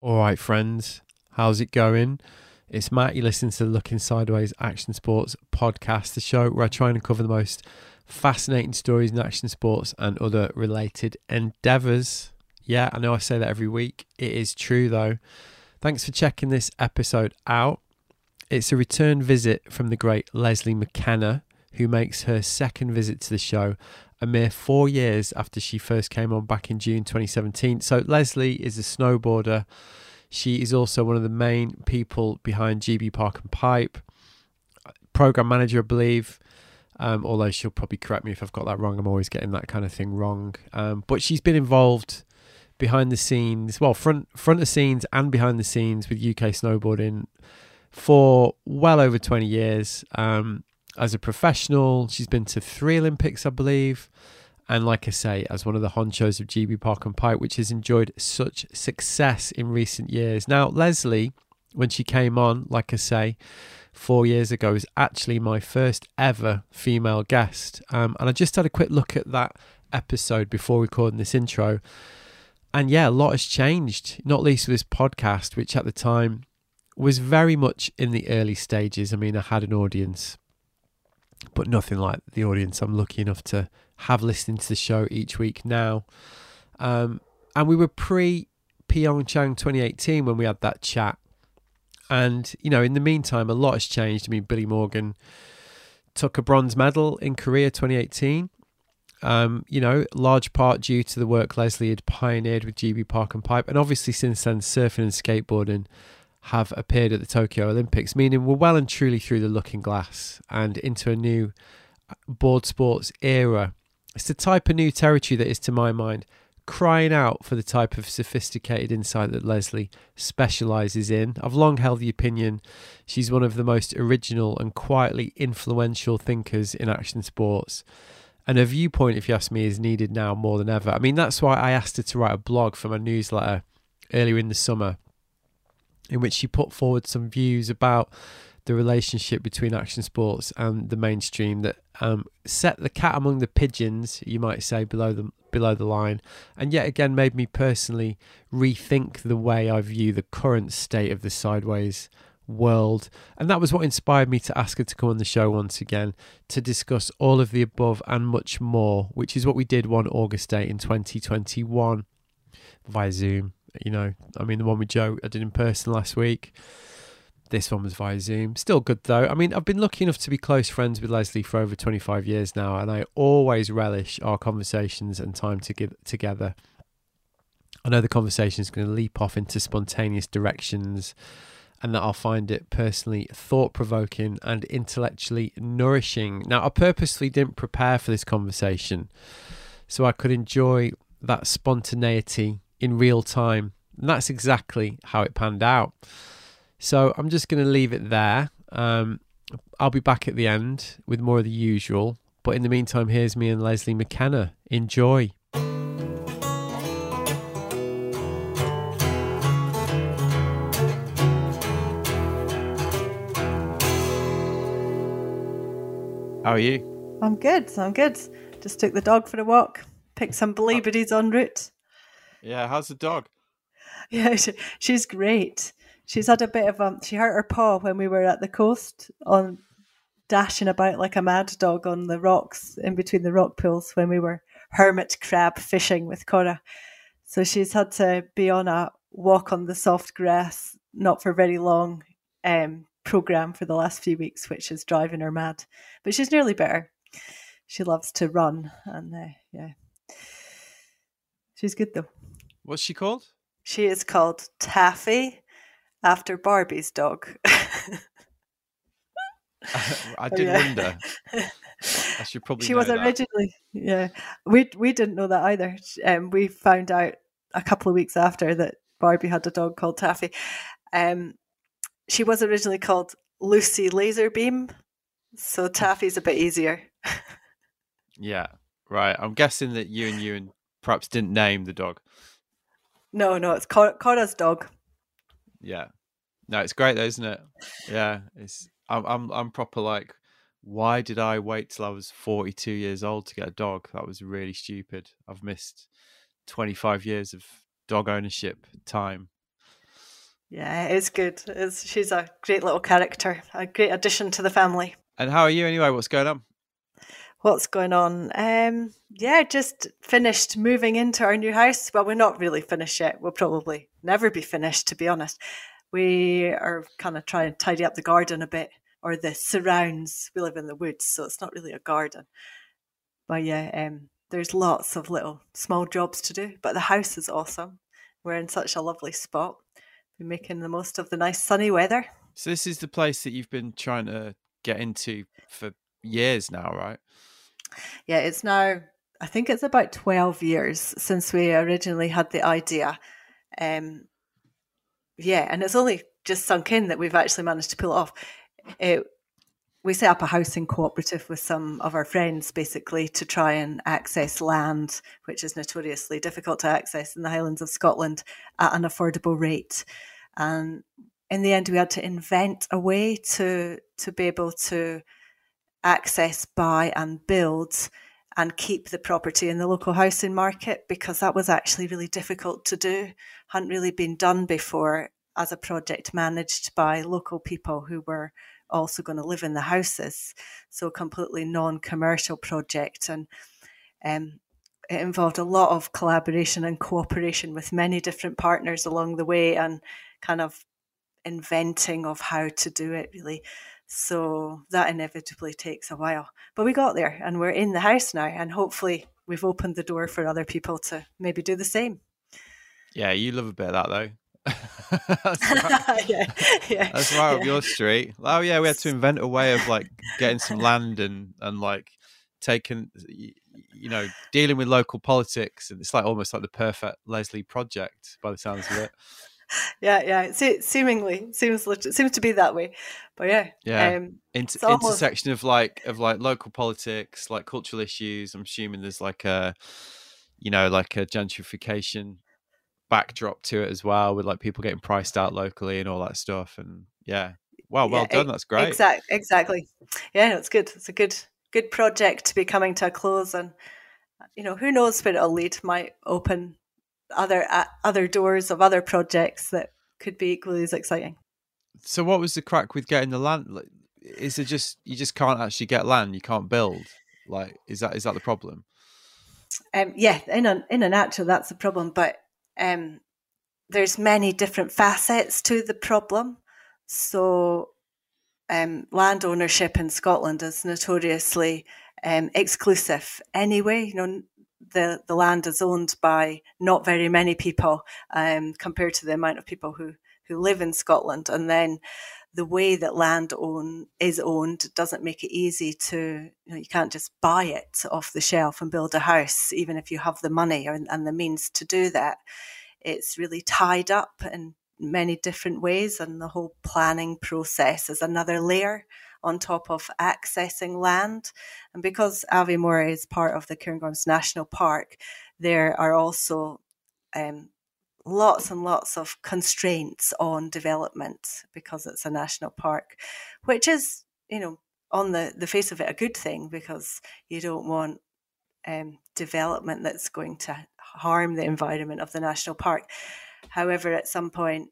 All right, friends, how's it going? It's Matt. You listen to the Looking Sideways Action Sports podcast, the show where I try and cover the most fascinating stories in action sports and other related endeavors. Yeah, I know I say that every week. It is true, though. Thanks for checking this episode out. It's a return visit from the great Lesley McKenna, who makes her second visit to the show a mere four years after she first came on back in June 2017. So, Lesley is a snowboarder. She is also one of the main people behind GB Park and Pipe, program manager, I believe. Um, although she'll probably correct me if I've got that wrong. I'm always getting that kind of thing wrong. Um, but she's been involved behind the scenes, well, front front of scenes and behind the scenes with UK snowboarding for well over 20 years. Um, as a professional. She's been to three Olympics, I believe. And like I say, as one of the honchos of GB Park and Pipe, which has enjoyed such success in recent years. Now, Lesley, when she came on, like I say, four years ago, was actually my first ever female guest. Um, and I just had a quick look at that episode before recording this intro. And yeah, a lot has changed, not least with this podcast, which at the time was very much in the early stages. I mean, I had an audience but nothing like the audience I'm lucky enough to have listening to the show each week now. Um, and we were pre Pyeongchang 2018 when we had that chat. And, you know, in the meantime, a lot has changed. I mean, Billy Morgan took a bronze medal in Korea 2018. Um, you know, large part due to the work Lesley had pioneered with GB Park and Pipe. And obviously, since then, surfing and skateboarding have appeared at the Tokyo Olympics, meaning we're well and truly through the looking glass and into a new uh, board sports era. It's the type of new territory that is, to my mind, crying out for the type of sophisticated insight that Lesley specialises in. I've long held the opinion she's one of the most original and quietly influential thinkers in action sports. And her viewpoint, if you ask me, is needed now more than ever. I mean, that's why I asked her to write a blog for my newsletter earlier in the summer in which she put forward some views about the relationship between action sports and the mainstream that um, set the cat among the pigeons, you might say, below the below the line, and yet again made me personally rethink the way I view the current state of the sideways world. And that was what inspired me to ask her to come on the show once again to discuss all of the above and much more, which is what we did one August day in 2021 via Zoom. You know, I mean, the one with Joe I did in person last week. This one was via Zoom. Still good though. I mean, I've been lucky enough to be close friends with Lesley for over 25 years now, and I always relish our conversations and time to give together. I know the conversation is going to leap off into spontaneous directions, and that I'll find it personally thought provoking and intellectually nourishing. Now, I purposely didn't prepare for this conversation so I could enjoy that spontaneity in real time. And that's exactly how it panned out. So I'm just going to leave it there. Um, I'll be back at the end with more of the usual. But in the meantime, here's me and Lesley McKenna. Enjoy. How are you? I'm good. I'm good. Just took the dog for a walk, picked some blueberries en route. Yeah, how's the dog? Yeah, she, she's great. She's had a bit of um. She hurt her paw when we were at the coast on dashing about like a mad dog on the rocks in between the rock pools when we were hermit crab fishing with Cora. So she's had to be on a walk on the soft grass, not for very long, um, program for the last few weeks, which is driving her mad. But she's nearly better. She loves to run, and uh, yeah, she's good though. What's she called? She is called Taffy after Barbie's dog. I did yeah. wonder. I should probably. She was that. originally, yeah. We we didn't know that either. Um, we found out a couple of weeks after that Barbie had a dog called Taffy. Um, she was originally called Lucy Laserbeam, so Taffy's a bit easier. yeah, right. I'm guessing that you and you and perhaps didn't name the dog. No, no, it's Cora's dog. Yeah, no, it's great though, isn't it? Yeah, it's. I'm, I'm, I'm proper like. Why did I wait till I was 42 years old to get a dog? That was really stupid. I've missed 25 years of dog ownership time. Yeah, it's good. It's, she's a great little character, a great addition to the family. And how are you anyway? What's going on? What's going on? Um, yeah, just finished moving into our new house. Well, we're not really finished yet. We'll probably never be finished, to be honest. We are kind of trying to tidy up the garden a bit or the surrounds. We live in the woods, so it's not really a garden. But yeah, um, there's lots of little small jobs to do. But the house is awesome. We're in such a lovely spot. We're making the most of the nice sunny weather. So this is the place that you've been trying to get into for years now, right? Yeah, it's now I think it's about 12 years since we originally had the idea. Um, yeah, and it's only just sunk in that we've actually managed to pull it off. It, we set up a housing cooperative with some of our friends basically to try and access land, which is notoriously difficult to access in the Highlands of Scotland at an affordable rate. And in the end, we had to invent a way to to be able to access, buy, and build and keep the property in the local housing market because that was actually really difficult to do. Hadn't really been done before as a project managed by local people who were also going to live in the houses. So, completely non commercial project. And um, it involved a lot of collaboration and cooperation with many different partners along the way and kind of inventing of how to do it, really. So, that inevitably takes a while. But we got there and we're in the house now. And hopefully, we've opened the door for other people to maybe do the same. Yeah, you love a bit of that though. that's right, yeah, yeah, that's right yeah. up your street. Oh yeah, we had to invent a way of like getting some land and and like taking you know dealing with local politics, and it's like almost like the perfect Lesley project by the sounds of it. yeah, yeah. It seemingly seems seems to be that way, but yeah, yeah. Um, Inter- almost... intersection of like of like local politics, like cultural issues. I'm assuming there's like a, you know, like a gentrification backdrop to it as well, with like people getting priced out locally and all that stuff. And yeah, wow, well yeah, done. That's great. Exactly, exactly. Yeah, it's good. It's a good good project to be coming to a close, and you know, who knows where it'll lead. Might open other uh, other doors of other projects that could be equally as exciting. So, what was the crack with getting the land? Is it just you just can't actually get land? You can't build. Like, is that is that the problem? Um, yeah, in a in a nutshell, that's the problem. But um, there's many different facets to the problem. So, um, land ownership in Scotland is notoriously um, exclusive anyway. You know, the, the land is owned by not very many people um, compared to the amount of people who, who live in Scotland. And then the way that land own is owned doesn't make it easy to you know you can't just buy it off the shelf and build a house even if you have the money or, and the means to do that it's really tied up in many different ways and the whole planning process is another layer on top of accessing land. And because Aviemore is part of the Cairngorms National Park, there are also um, lots and lots of constraints on development because it's a national park, which is, you know, on the, the face of it, a good thing because you don't want um, development that's going to harm the environment of the national park. However, at some point,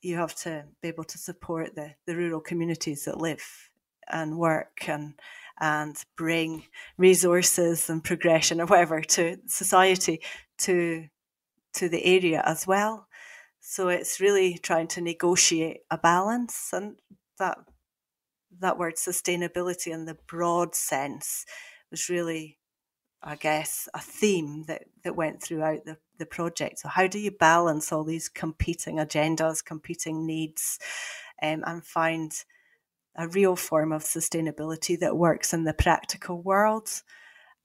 you have to be able to support the, the rural communities that live and work and and bring resources and progression or whatever to society to to the area as well. So it's really trying to negotiate a balance and that that word sustainability in the broad sense was really I guess a theme that, that went throughout the, the project. So how do you balance all these competing agendas, competing needs, um, and find a real form of sustainability that works in the practical world.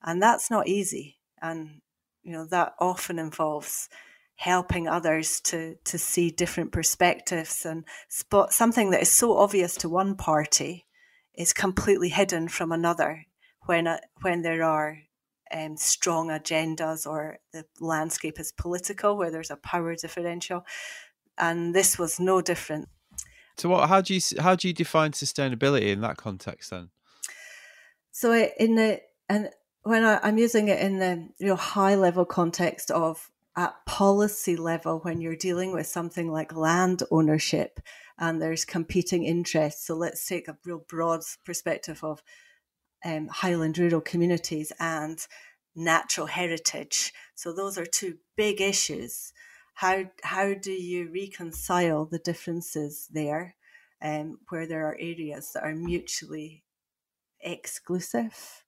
And that's not easy. And, you know, that often involves helping others to, to see different perspectives and spot something that is so obvious to one party is completely hidden from another when, uh, when there are um, strong agendas or the landscape is political, where there's a power differential. And this was no different. So what? How do you how do you define sustainability in that context then? So in the and when I, am using it in the you know high level context of at policy level when you're dealing with something like land ownership and there's competing interests. So let's take a real broad perspective of um, Highland rural communities and natural heritage. So those are two big issues. How how do you reconcile the differences there, um, where there are areas that are mutually exclusive,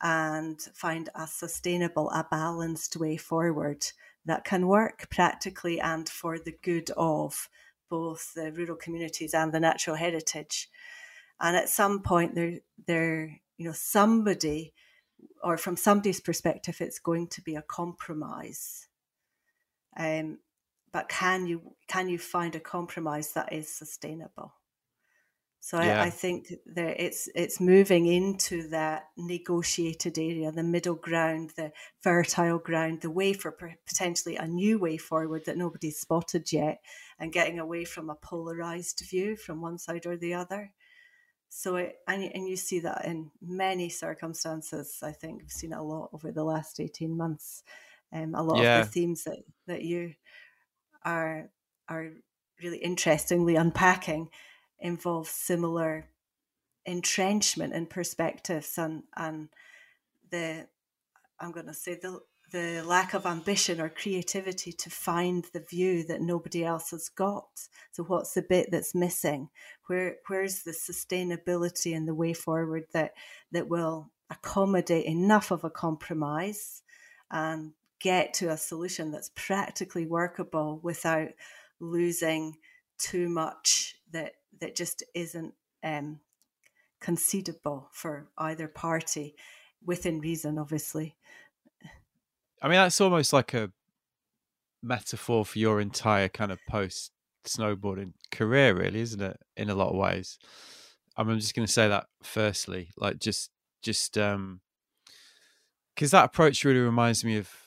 and find a sustainable, a balanced way forward that can work practically and for the good of both the rural communities and the natural heritage. And at some point, there, there, you know, somebody, or from somebody's perspective, it's going to be a compromise. Um, but can you can you find a compromise that is sustainable? So yeah. I, I, think that it's it's moving into that negotiated area, the middle ground, the fertile ground, the way for potentially a new way forward that nobody's spotted yet, and getting away from a polarized view from one side or the other. So it, and and you see that in many circumstances. I think we've seen a lot over the last eighteen months. Um, a lot yeah. of the themes that that you are are really interestingly unpacking involves similar entrenchment in perspectives and and the I'm going to say the the lack of ambition or creativity to find the view that nobody else has got. So what's the bit that's missing? Where where's the sustainability and the way forward that that will accommodate enough of a compromise and get to a solution that's practically workable without losing too much that that just isn't um, concedable for either party within reason, obviously. I mean, that's almost like a metaphor for your entire kind of post snowboarding career, really, isn't it? In a lot of ways. I'm just going to say that firstly, like just, just, um, because that approach really reminds me of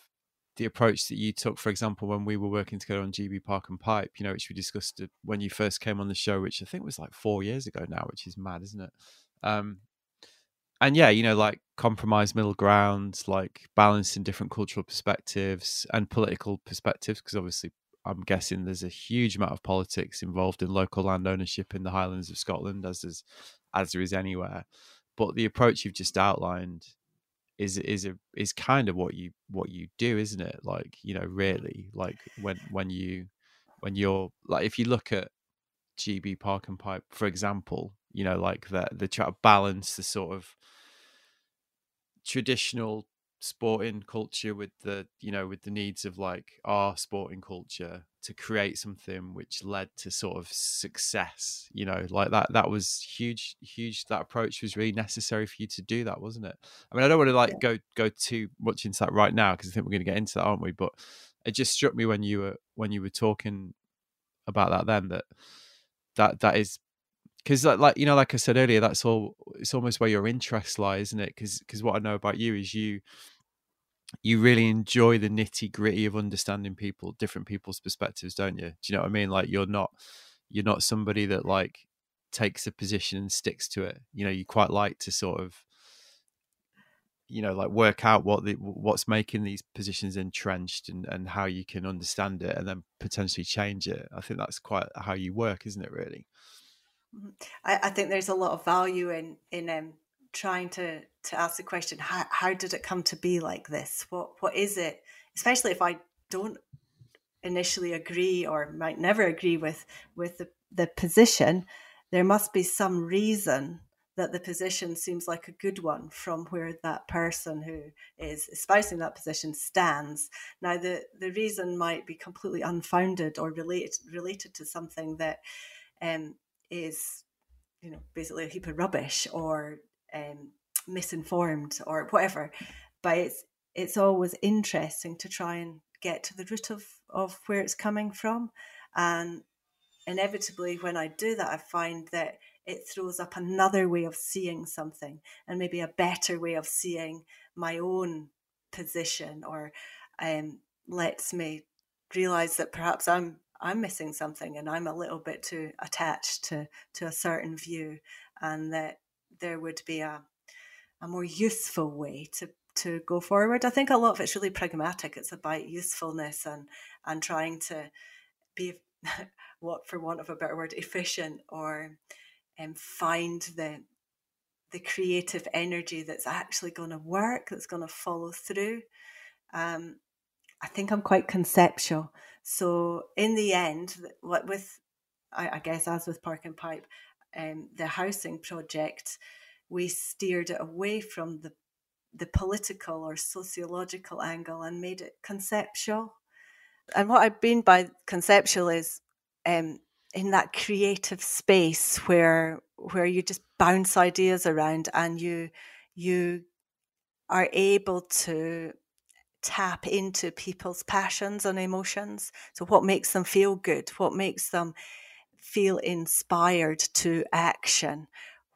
the approach that you took, for example, when we were working together on GB Park and Pipe, you know, which we discussed when you first came on the show, which I think was like four years ago now, which is mad, isn't it? Um, and yeah, you know, like compromise middle ground, like balancing different cultural perspectives and political perspectives, because obviously I'm guessing there's a huge amount of politics involved in local land ownership in the Highlands of Scotland, as there's as there is anywhere. But the approach you've just outlined is is a is kind of what you what you do isn't it? Like you know really like when when you when you're like if you look at gb park and pipe for example you know like that the try to balance the sort of traditional sporting culture with the you know with the needs of like our sporting culture to create something which led to sort of success you know like that that was huge huge that approach was really necessary for you to do that wasn't it i mean i don't want to like yeah. go go too much into that right now because i think we're going to get into that aren't we but it just struck me when you were when you were talking about that then that that that is because like, like you know like i said earlier that's all it's almost where your interest lies isn't it? Because because what i know about you is you you really enjoy the nitty gritty of understanding people different people's perspectives don't you? Do you know what i mean? Like you're not you're not somebody that like takes a position and sticks to it. You know you quite like to sort of you know like work out what the what's making these positions entrenched and and how you can understand it and then potentially change it. I think that's quite how you work isn't it really. I, I think there's a lot of value in in um trying to to ask the question how, how did it come to be like this? What what is it? Especially if i don't initially agree or might never agree with with the, the position there must be some reason that the position seems like a good one from where that person who is espousing that position stands. Now, the, the reason might be completely unfounded or related related to something that um, is, you know, basically a heap of rubbish or um, misinformed or whatever. But it's it's always interesting to try and get to the root of of where it's coming from, and inevitably when I do that, I find that it throws up another way of seeing something and maybe a better way of seeing my own position or um, lets me realize that perhaps I'm I'm missing something and I'm a little bit too attached to to a certain view and that there would be a, a more useful way to, to go forward. I think a lot of it's really pragmatic. It's about usefulness and and trying to be what for want of a better word efficient or um, find the the creative energy that's actually going to work that's going to follow through um, i think i'm quite conceptual. So in the end what with I, guess as with park and pipe um, the housing project we steered it away from the the political or sociological angle and made it conceptual. And what i mean by conceptual is um, in that creative space where where you just bounce ideas around and you you are able to tap into people's passions and emotions. So what makes them feel good? What makes them feel inspired to action?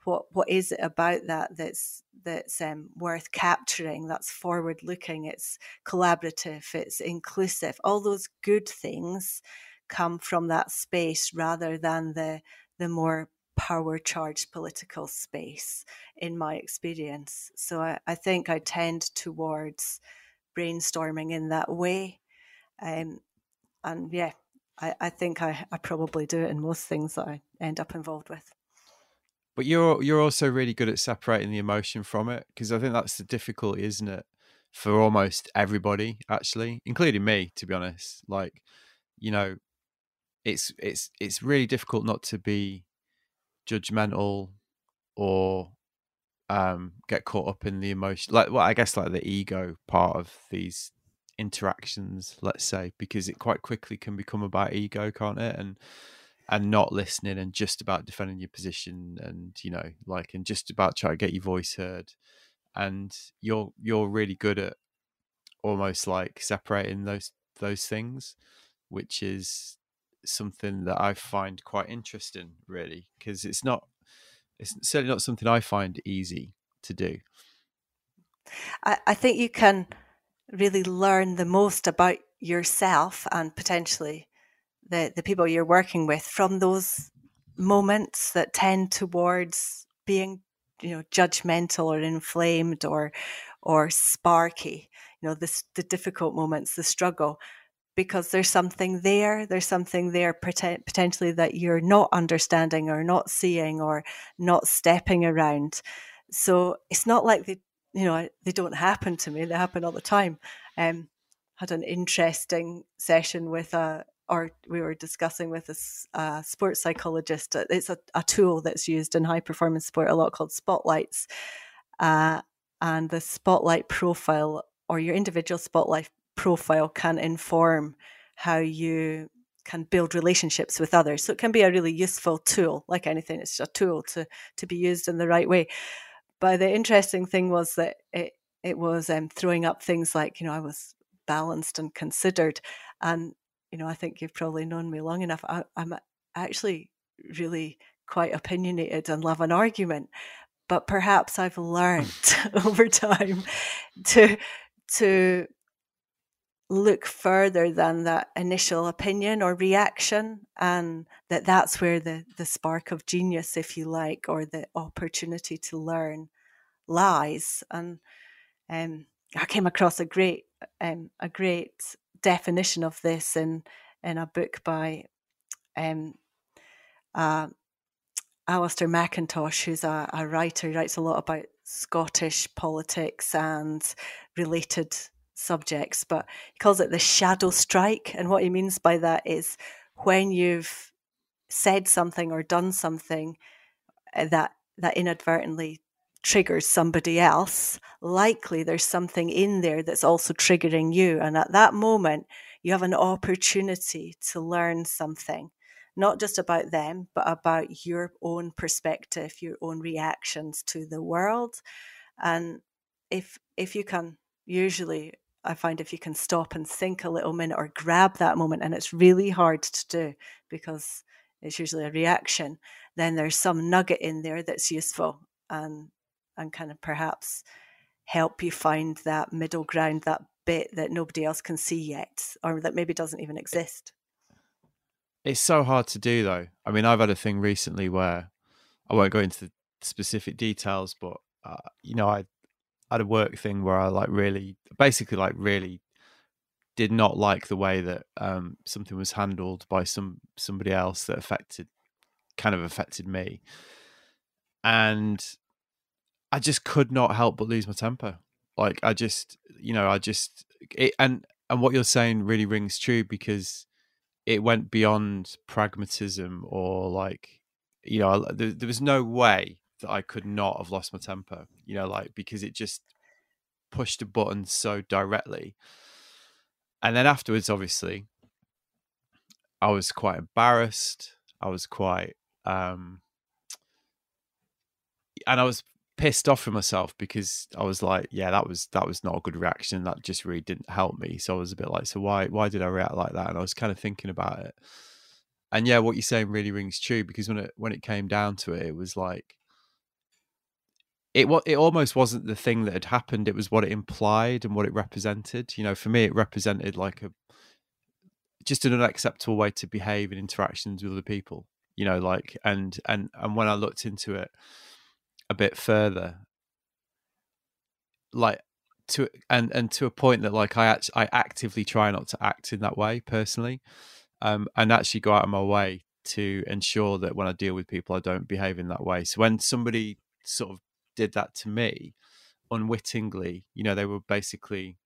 What what is it about that that's that's um, worth capturing that's forward looking it's collaborative it's inclusive? All those good things come from that space rather than the the more power charged political space in my experience. So I, I, think I tend towards brainstorming in that way. Um, and yeah, I, I think I, I probably do it in most things that I end up involved with. But you're you're also really good at separating the emotion from it because I think that's the difficulty, isn't it, for almost everybody actually, including me, to be honest. Like, you know, it's it's it's really difficult not to be judgmental or um, get caught up in the emotion like well i guess like the ego part of these interactions let's say because it quite quickly can become about ego can't it? And and not listening and just about defending your position and you know like and just about trying to get your voice heard. And you're you're really good at almost like separating those those things which is something that I find quite interesting, really, because it's not, it's certainly not something I find easy to do. I, I think you can really learn the most about yourself and potentially the, the people you're working with from those moments that tend towards being you know judgmental or inflamed or or sparky you know this the difficult moments the struggle because there's something there. There's something there potentially that you're not understanding or not seeing or not stepping around. So it's not like they, you know, they don't happen to me. They happen all the time. Um, had an interesting session with a, or we were discussing with a, a sports psychologist. It's a, a, tool that's used in high performance sport a lot called spotlights. Uh, and the spotlight profile or your individual spotlight profile can inform how you can build relationships with others. So it can be a really useful tool, like anything, it's a tool to to be used in the right way. But the interesting thing was that it it was um, throwing up things like, you know, I was balanced and considered, and you know, I think you've probably known me long enough. I, I'm actually really quite opinionated and love an argument, but perhaps I've learned over time to to look further than that initial opinion or reaction and that that's where the the spark of genius if you like or the opportunity to learn lies. And um, I came across a great um, a great definition of this in in a book by um, uh, Alastair McIntosh, who's a, a writer, he writes a lot about Scottish politics and related subjects, but he calls it the shadow strike. And what he means by that is when you've said something or done something uh, that that inadvertently triggers somebody else, likely there's something in there that's also triggering you. And at that moment, you have an opportunity to learn something, not just about them, but about your own perspective, your own reactions to the world. And if if you can usually I find if you can stop and think a little minute or grab that moment, and it's really hard to do because it's usually a reaction, then there's some nugget in there that's useful and and kind of perhaps help you find that middle ground, that bit that nobody else can see yet, or that maybe doesn't even exist. It's so hard to do though. I mean, I've had a thing recently where I won't go into the specific details, but uh, you know, I I had a work thing where I like really, basically, like really did not like the way that um, something was handled by some somebody else that affected, kind of affected me, and I just could not help but lose my temper. Like I just, you know, I just it, and and what you're saying really rings true because it went beyond pragmatism or like you know there, there, was no way that i could not have lost my temper you know like because it just pushed a button so directly and then afterwards obviously i was quite embarrassed i was quite um and i was pissed off with myself because I was like, yeah, that was that was not a good reaction. That just really didn't help me. So I was a bit like, so why why did I react like that? And I was kind of thinking about it. And yeah, what you're saying really rings true because when it when it came down to it, it was like it it almost wasn't the thing that had happened. It was what it implied and what it represented. You know, for me, it represented like a just an unacceptable way to behave in interactions with other people. You know, like and and and when I looked into it a bit further like to and and to a point that like I actually I actively try not to act in that way personally um and actually go out of my way to ensure that when I deal with people I don't behave in that way so when somebody sort of did that to me unwittingly you know they were basically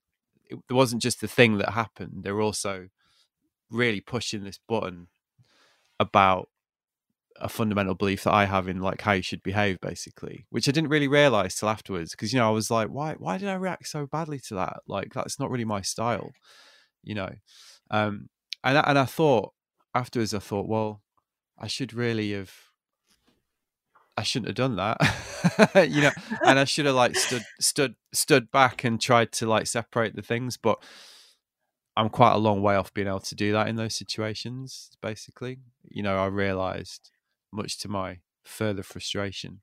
it, wasn't just the thing that happened they were also really pushing this button about a fundamental belief that I have in like how you should behave, basically, which I didn't really realize till afterwards because you know I was like, why why did I react so badly to that? Like that's not really my style, you know. Um, and and I thought afterwards, I thought, well, I should really have. I shouldn't have done that, you know, and I should have like stood stood stood back and tried to like separate the things, but I'm quite a long way off being able to do that in those situations. Basically, you know, I realized much to my further frustration.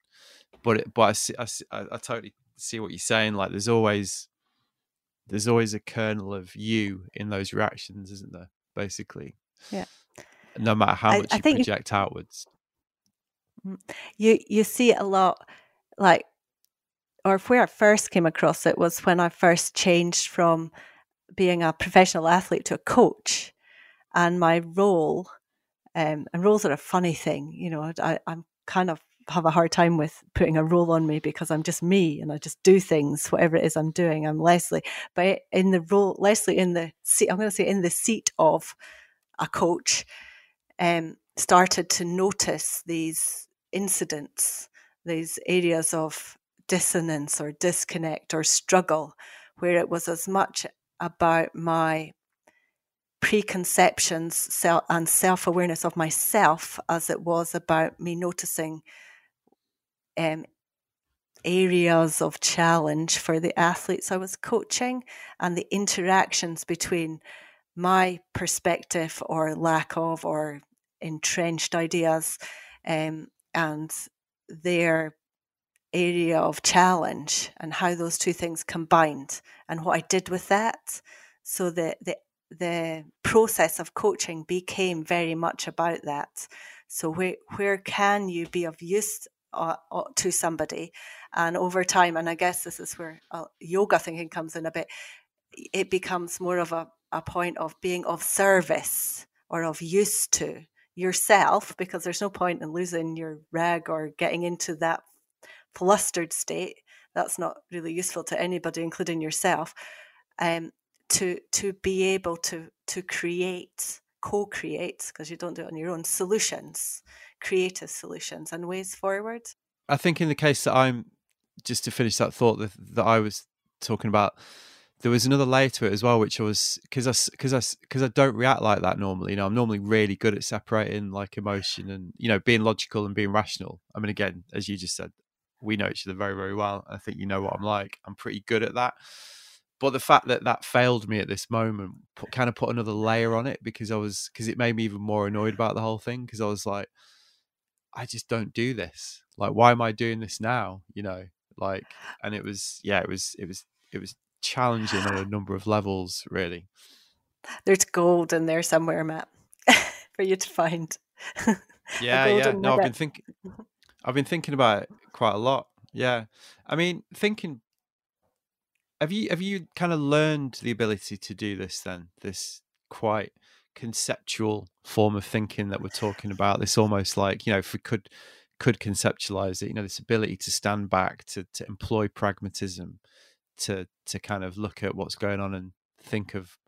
But it, but I, see, I, I, I totally see what you're saying. Like there's always there's always a kernel of you in those reactions, isn't there? Basically, yeah. No matter how much I, you project outwards, you you see a lot. Like, or where I first came across it was when I first changed from being a professional athlete to a coach, and my role um, and roles are a funny thing, you know. I, I'm kind of have a hard time with putting a role on me because I'm just me and I just do things, whatever it is I'm doing. I'm lesley but in the role, lesley in the seat, I'm going to say in the seat of a coach, um, started to notice these incidents, these areas of dissonance or disconnect or struggle, where it was as much about my preconceptions and self awareness of myself as it was about me noticing um, areas of challenge for the athletes I was coaching and the interactions between my perspective or lack of or entrenched ideas um, and their area of challenge and how those two things combined and what I did with that. So the the the process of coaching became very much about that. So where where can you be of use uh, uh, to somebody, and over time, and I guess this is where uh, yoga thinking comes in a bit. It becomes more of a, a point of being of service or of use to yourself, because there's no point in losing your rag or getting into that flustered state. That's not really useful to anybody, including yourself. Um, to to be able to to create co-create because you don't do it on your own solutions creative solutions and ways forward i think in the case that i'm just to finish that thought that, that i was talking about there was another layer to it as well which was because i because i because i don't react like that normally you know i'm normally really good at separating like emotion and you know being logical and being rational i mean again as you just said we know each other very very well i think you know what i'm like i'm pretty good at that but the fact that that failed me at this moment put, kind of put another layer on it because I was because it made me even more annoyed about the whole thing because I was like, I just don't do this. Like, why am I doing this now? You know, like, and it was yeah, it was it was it was challenging on a number of levels, really. There's gold in there somewhere, Matt, for you to find. yeah, yeah. No, I've been thinking. Mm-hmm. I've been thinking about it quite a lot. Yeah, I mean, thinking have you have you kind of learned the ability to do this then? This quite conceptual form of thinking that we're talking about. This almost like you know, if we could could conceptualize it, you know, this ability to stand back, to to employ pragmatism, to to kind of look at what's going on and think of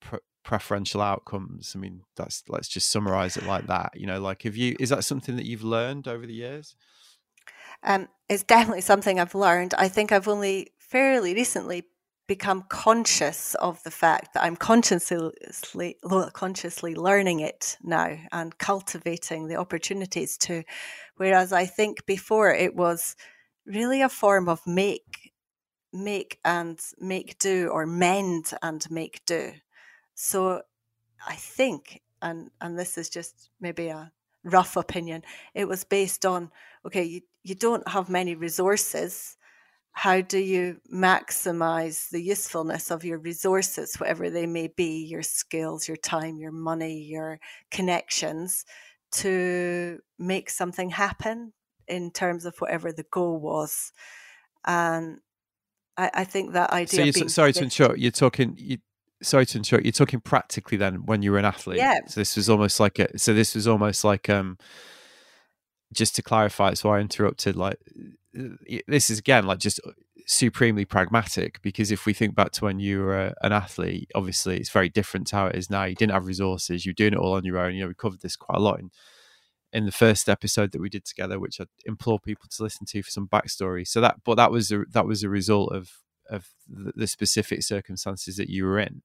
pre- preferential outcomes. I mean, that's let's just summarize it like that. You know, like have you is that something that you've learned over the years? Um, it's definitely something I've learned. I think I've only fairly recently become conscious of the fact that I'm consciously consciously learning it now and cultivating the opportunities to whereas I think before it was really a form of make make and make do or mend and make do so I think and and this is just maybe a rough opinion it was based on okay you, you don't have many resources how do you maximize the usefulness of your resources, whatever they may be, your skills, your time, your money, your connections, to make something happen in terms of whatever the goal was. And I, I think that idea. So, sorry to interrupt. You're talking. You, sorry to interrupt. You're talking practically then when you were an athlete. Yeah. So this was almost like a. So this was almost like um. Just to clarify, so I interrupted. Like this is again like just supremely pragmatic because if we think back to when you were an athlete, obviously it's very different to how it is now. You didn't have resources, you're doing it all on your own. You know, we covered this quite a lot in, in the first episode that we did together, which I implore people to listen to for some backstory. So that, but that was a, that was a result of of the specific circumstances that you were in.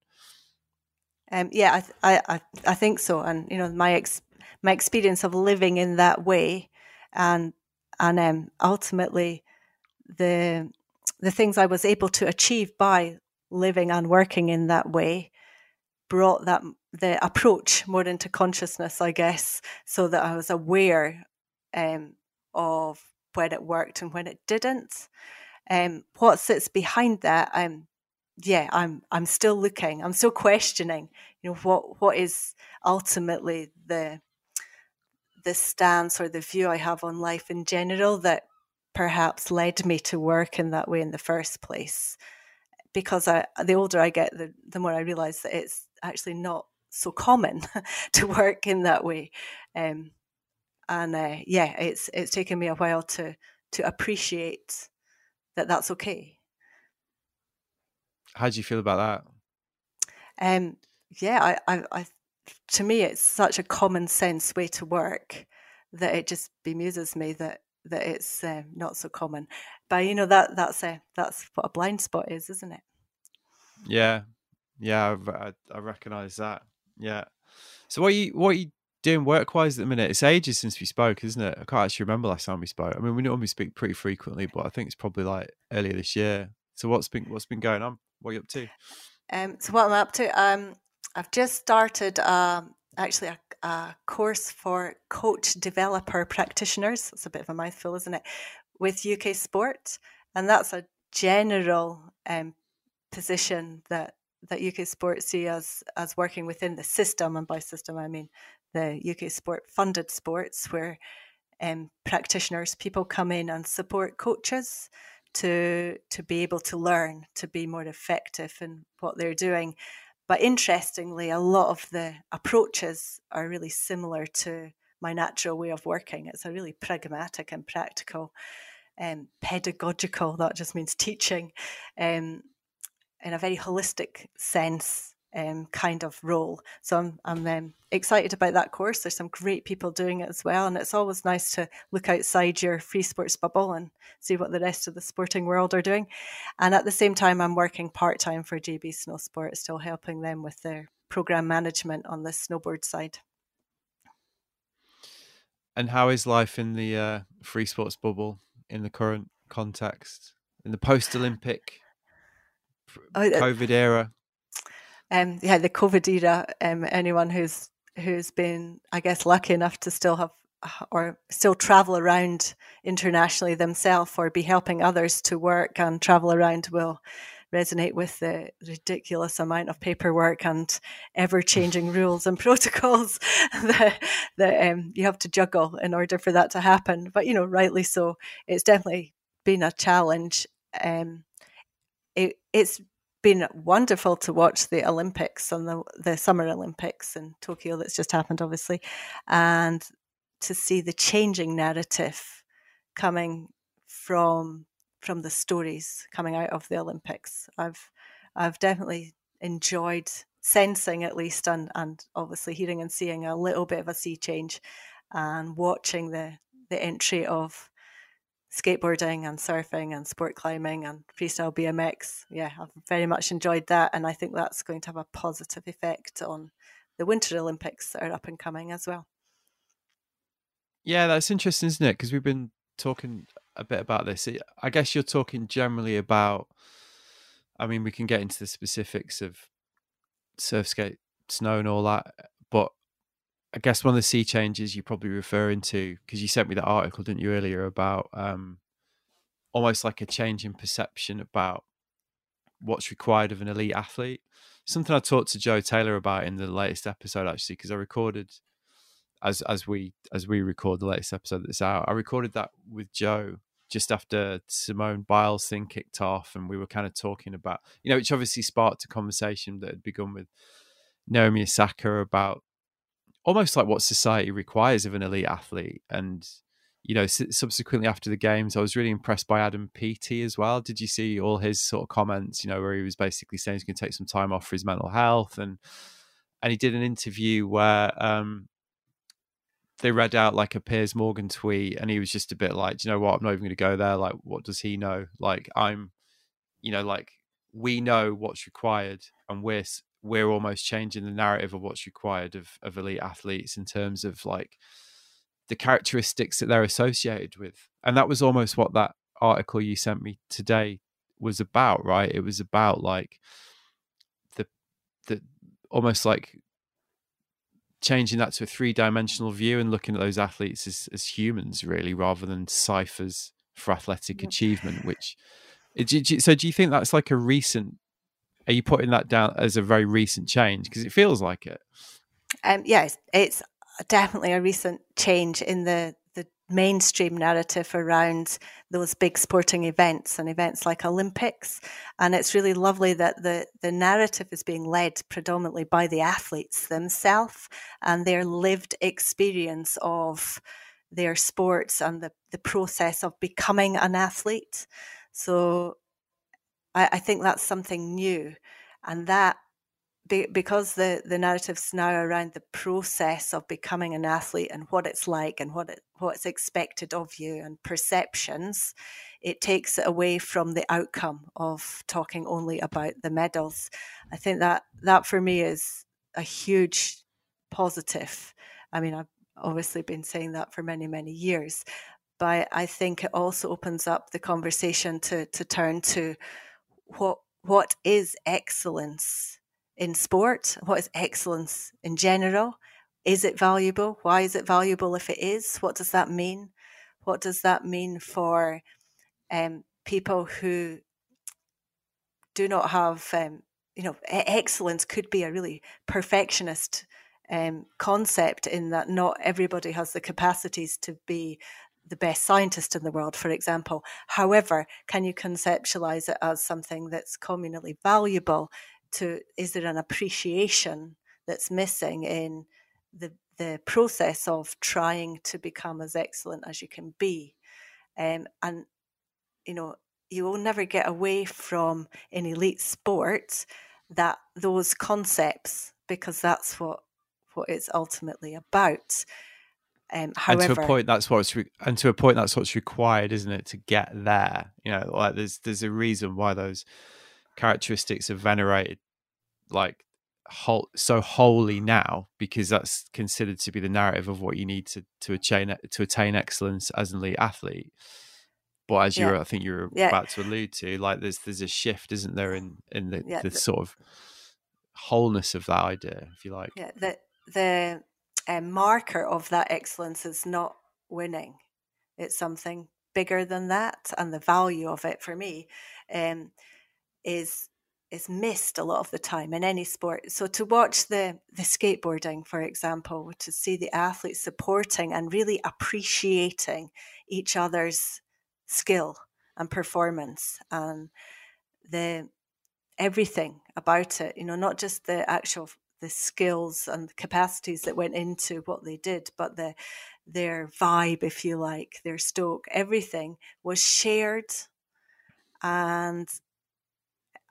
Um, yeah, I, I I think so, and you know my ex my experience of living in that way, and and um, ultimately the the things I was able to achieve by living and working in that way brought that the approach more into consciousness, I guess, so that I was aware um, of when it worked and when it didn't. Um, what sits behind that, um, yeah, I'm I'm still looking. I'm still questioning. You know, what what is ultimately the the stance or the view I have on life in general that perhaps led me to work in that way in the first place. Because I, the older I get, the, the more I realize that it's actually not so common to work in that way. Um, and uh, yeah, it's it's taken me a while to to appreciate that that's okay. How do you feel about that? Um, yeah, I, I, I to me, it's such a common sense way to work that it just bemuses me that that it's uh, not so common. But you know that that's a that's what a blind spot is, isn't it? Yeah, yeah, I, I recognise that. Yeah. So what you what you doing work wise at the minute? It's ages since we spoke, isn't it? I can't actually remember last time we spoke. I mean, we normally speak pretty frequently, but I think it's probably like earlier this year. So what's been what's been going on? What are you up to? Um, so what I'm up to, um, I've just started um, actually a, a, course for coach developer practitioners. It's a bit of a mouthful, isn't it? With UK Sport, and that's a general um, position that that UK Sport see as as working within the system, and by system I mean the UK Sport funded sports, where um, practitioners, people come in and support coaches to to be able to learn to be more effective in what they're doing but interestingly, a lot of the approaches are really similar to my natural way of working. It's a really pragmatic and practical, um, pedagogical, that just means teaching, um, in a very holistic sense um, kind of role. So I'm, I'm um, excited about that course. There's some great people doing it as well. And it's always nice to look outside your free sports bubble and see what the rest of the sporting world are doing. And at the same time, I'm working part time for GB Snowsport, still helping them with their program management on the snowboard side. And how is life in the uh, free sports bubble in the current context, in the post Olympic COVID era? um, yeah, the COVID era, um, anyone who's who's been, I guess, lucky enough to still have or still travel around internationally themselves or be helping others to work and travel around will resonate with the ridiculous amount of paperwork and ever changing rules and protocols that, that um, you have to juggle in order for that to happen. But, you know, rightly so. It's definitely been a challenge. Um, it's been wonderful to watch the Olympics and the the Summer Olympics in Tokyo that's just happened, obviously, and to see the changing narrative coming from from the stories coming out of the Olympics. I've I've definitely enjoyed sensing at least and, and obviously hearing and seeing a little bit of a sea change and watching the the entry of skateboarding and surfing and sport climbing and freestyle BMX. Yeah, I've very much enjoyed that and I think that's going to have a positive effect on the Winter Olympics that are up and coming as well. Yeah, that's interesting, isn't it? Because we've been talking a bit about this. I guess you're talking generally about. I mean, we can get into the specifics of surf skate, snow, and all that, I guess one of the sea changes you're probably referring to because you sent me that article, didn't you, earlier about um, almost like a change in perception about what's required of an elite athlete. Something I talked to Joe Taylor about in the latest episode, actually, because I recorded as as we as we record the latest episode that's out. I recorded that with Joe just after Simone Biles thing kicked off, and we were kind of talking about you know, which obviously sparked a conversation that had begun with Naomi Osaka about almost like what society requires of an elite athlete, and you know, subsequently after the games, I was really impressed by Adam Peaty as well. Did you see all his sort of comments? You know, where he was basically saying he's going to take some time off for his mental health, and and he did an interview where um, they read out like a Piers Morgan tweet, and he was just a bit like, Do you know what? I'm not even going to go there. Like, what does he know? Like, I'm, you know, like we know what's required, and we're we're almost changing the narrative of what's required of of elite athletes in terms of like the characteristics that they're associated with, and that was almost what that article you sent me today was about, right? It was about like the the almost like changing that to a three dimensional view and looking at those athletes as, as humans, really, rather than ciphers for athletic achievement. Which, so do you think that's like a recent? Are you putting that down as a very recent change? Because it feels like it. Um, yes, it's definitely a recent change in the the mainstream narrative around those big sporting events and events like Olympics. And it's really lovely that the, the narrative is being led predominantly by the athletes themselves and their lived experience of their sports and the, the process of becoming an athlete. So I, I think that's something new. And that be, because the, the narrative's now around the process of becoming an athlete and what it's like and what it, what's expected of you and perceptions, it takes it away from the outcome of talking only about the medals. I think that that for me is a huge positive. I mean, I've obviously been saying that for many, many years, but I think it also opens up the conversation to to turn to what what is excellence in sport? What is excellence in general? Is it valuable? Why is it valuable if it is? What does that mean? What does that mean for um, people who do not have, um, you know, excellence could be a really perfectionist um, concept in that not everybody has the capacities to be the best scientist in the world, for example. However, can you conceptualize it as something that's communally valuable to is there an appreciation that's missing in the the process of trying to become as excellent as you can be um, and you know you will never get away from in elite sports that those concepts because that's what what it's ultimately about um, however, and to a point, that's what's re- and to a point, that's what's required, isn't it, to get there? You know, like there's there's a reason why those characteristics are venerated like whole, so wholly now because that's considered to be the narrative of what you need to to attain to attain excellence as an elite athlete. But as you're, I think you're yeah. about to allude to, like there's there's a shift, isn't there, in in the, yeah, the, the sort of wholeness of that idea, if you like. Yeah, the the um, marker of that excellence is not winning; it's something bigger than that, and the value of it for me um, is is missed a lot of the time in any sport. So to watch the the skateboarding, for example, to see the athletes supporting and really appreciating each other's skill and performance, and the everything about it. You know, not just the actual the skills and capacities that went into what they did, but the their vibe, if you like, their stoke, everything was shared. And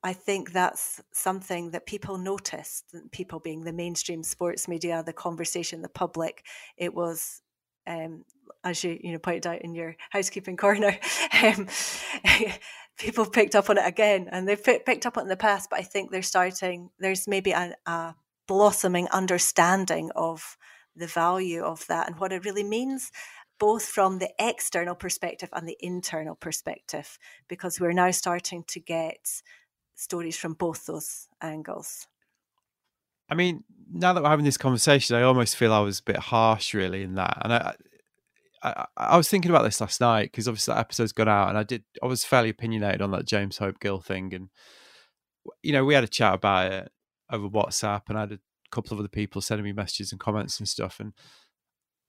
I think that's something that people noticed, people being the mainstream sports media, the conversation, the public. It was, um, as you you know pointed out in your housekeeping corner, um, people picked up on it again, and they've picked up on it in the past. But I think they're starting. There's maybe a, a blossoming understanding of the value of that and what it really means both from the external perspective and the internal perspective, because we're now starting to get stories from both those angles. I mean, now that we're having this conversation, I almost feel I was a bit harsh, really, in that. And I, I, I was thinking about this last night because obviously that episode's gone out, and I did. I was fairly opinionated on that James Hope Gill thing, and you know, we had a chat about it over WhatsApp, and I had a couple of other people sending me messages and comments and stuff, and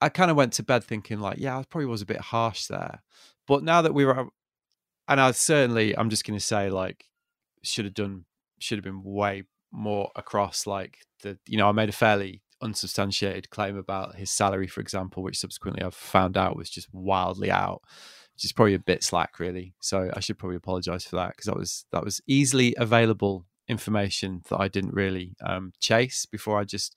I kind of went to bed thinking like, yeah, I probably was a bit harsh there. But now that we were, and I certainly, I'm just going to say like, should have done should have been way more across like the you know I made a fairly unsubstantiated claim about his salary for example which subsequently I've found out was just wildly out which is probably a bit slack really so I should probably apologize for that because that was that was easily available information that I didn't really um, chase before I just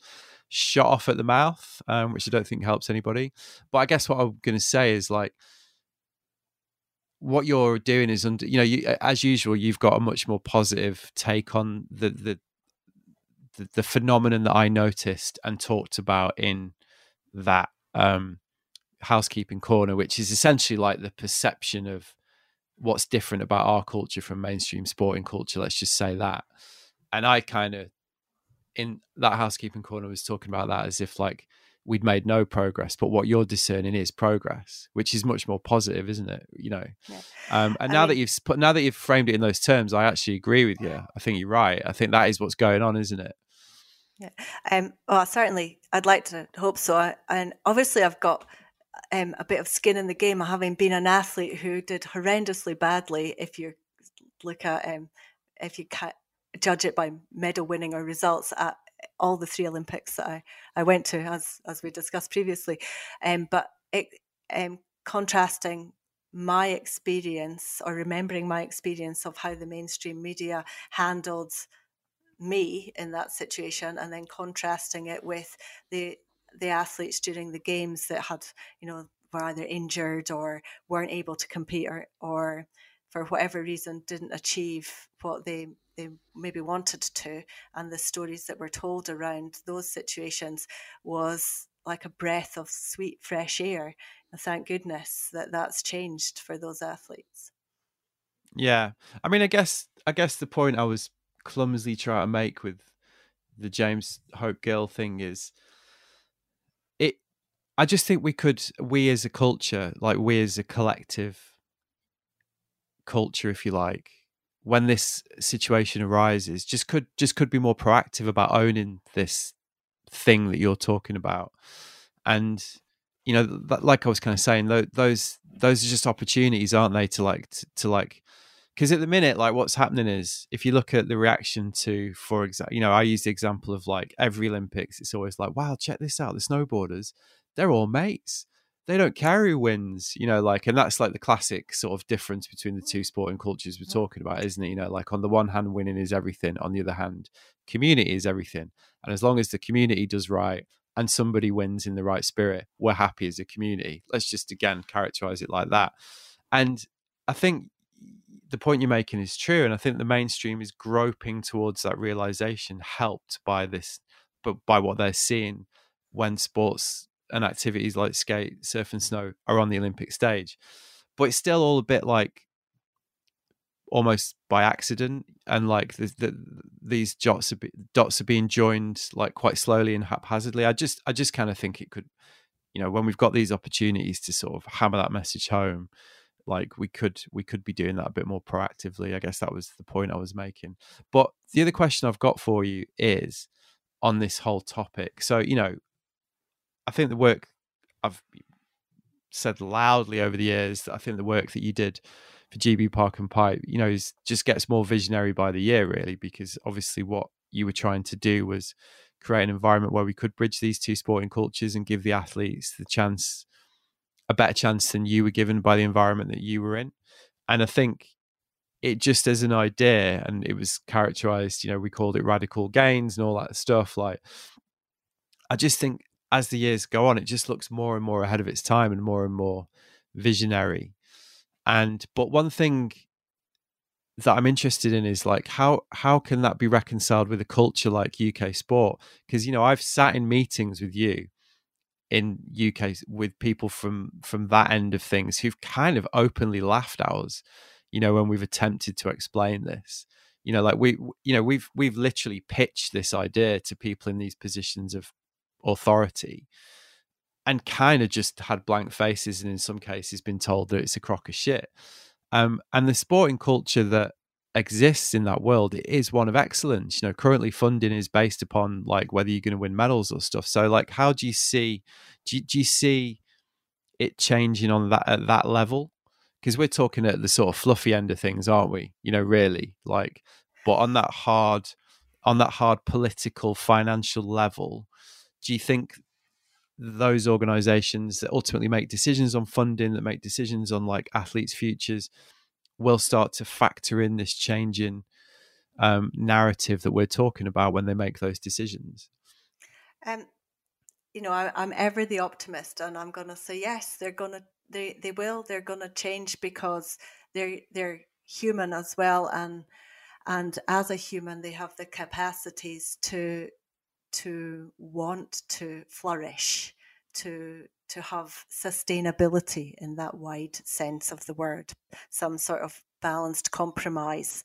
shot off at the mouth um, which I don't think helps anybody. But I guess what I'm going to say is like what you're doing is under you know you, as usual you've got a much more positive take on the, the the the, phenomenon that I noticed and talked about in that um, housekeeping corner, which is essentially like the perception of what's different about our culture from mainstream sporting culture. Let's just say that. And I kind of in that housekeeping corner was talking about that as if like we'd made no progress but what you're discerning is progress which is much more positive isn't it you know yeah. um, and I now mean, that you've put now that you've framed it in those terms i actually agree with you i think you're right i think that is what's going on isn't it yeah um well certainly i'd like to hope so and obviously i've got um, a bit of skin in the game having been an athlete who did horrendously badly if you look at um, if you judge it by medal winning or results at all the three Olympics that I, I went to, as as we discussed previously. Um, but it, um, contrasting my experience or remembering my experience of how the mainstream media handled me in that situation, and then contrasting it with the the athletes during the games that had, you know, were either injured or weren't able to compete or, or for whatever reason didn't achieve what they they maybe wanted to and the stories that were told around those situations was like a breath of sweet fresh air. And thank goodness that that's changed for those athletes. Yeah. I mean i guess i guess the point i was clumsily trying to make with the james hope gill thing is i just think we could we as a culture like we as a collective culture if you like when this situation arises just could just could be more proactive about owning this thing that you're talking about. And you know that, like i was kind of saying those those are just opportunities aren't they to like to like because at the minute like what's happening is if you look at the reaction to for example you know i use the example of like every olympics it's always like wow check this out the snowboarders they're all mates they don't care who wins, you know, like, and that's like the classic sort of difference between the two sporting cultures we're mm-hmm. talking about, isn't it? You know, like on the one hand, winning is everything, on the other hand, community is everything. And as long as the community does right and somebody wins in the right spirit, we're happy as a community. Let's just again characterize it like that. And I think the point you're making is true. And I think the mainstream is groping towards that realization, helped by this, but by what they're seeing when sports and activities like skate, surf, and snow are on the Olympic stage. But it's still all a bit like almost by accident, and like the, the, these dots are, be, dots are being joined like quite slowly and haphazardly. I just I just kind of think it could, you know, when we've got these opportunities to sort of hammer that message home, like we could we could be doing that a bit more proactively. I guess that was the point I was making. But the other question I've got for you is on this whole topic. So you know, I think the work I've said loudly over the years that I think the work that you did for GB Park and Pipe, you know, is just gets more visionary by the year, really, because obviously what you were trying to do was create an environment where we could bridge these two sporting cultures and give the athletes the chance, a better chance than you were given by the environment that you were in. And I think it just as an idea, and it was characterized, you know, we called it radical gains and all that stuff. Like, I just think as the years go on, it just looks more and more ahead of its time and more and more visionary. And but one thing that I'm interested in is like how how can that be reconciled with a culture like UK sport? Because you know I've sat in meetings with you in UK with people from from that end of things who've kind of openly laughed at us, you know, when we've attempted to explain this. You know, like we you know we've we've literally pitched this idea to people in these positions of authority and kind of just had blank faces and in some cases been told that it's a crock of shit um, and the sporting culture that exists in that world it is one of excellence. You know, currently funding is based upon like whether you're going to win medals or stuff. So, like, how do you see? Do you, do you see it changing on that at that level? Because we're talking at the sort of fluffy end of things, aren't we? You know, really like, but on that hard, on that hard political financial level, do you think those organizations that ultimately make decisions on funding, that make decisions on like athletes' futures, will start to factor in this change in um, narrative that we're talking about when they make those decisions. Um, you know, I, am ever the optimist, and I'm going to say yes. They're going to, they, they will. They're going to change because they're they're human as well, and and as a human, they have the capacities to to want to flourish, to to have sustainability in that wide sense of the word, some sort of balanced compromise.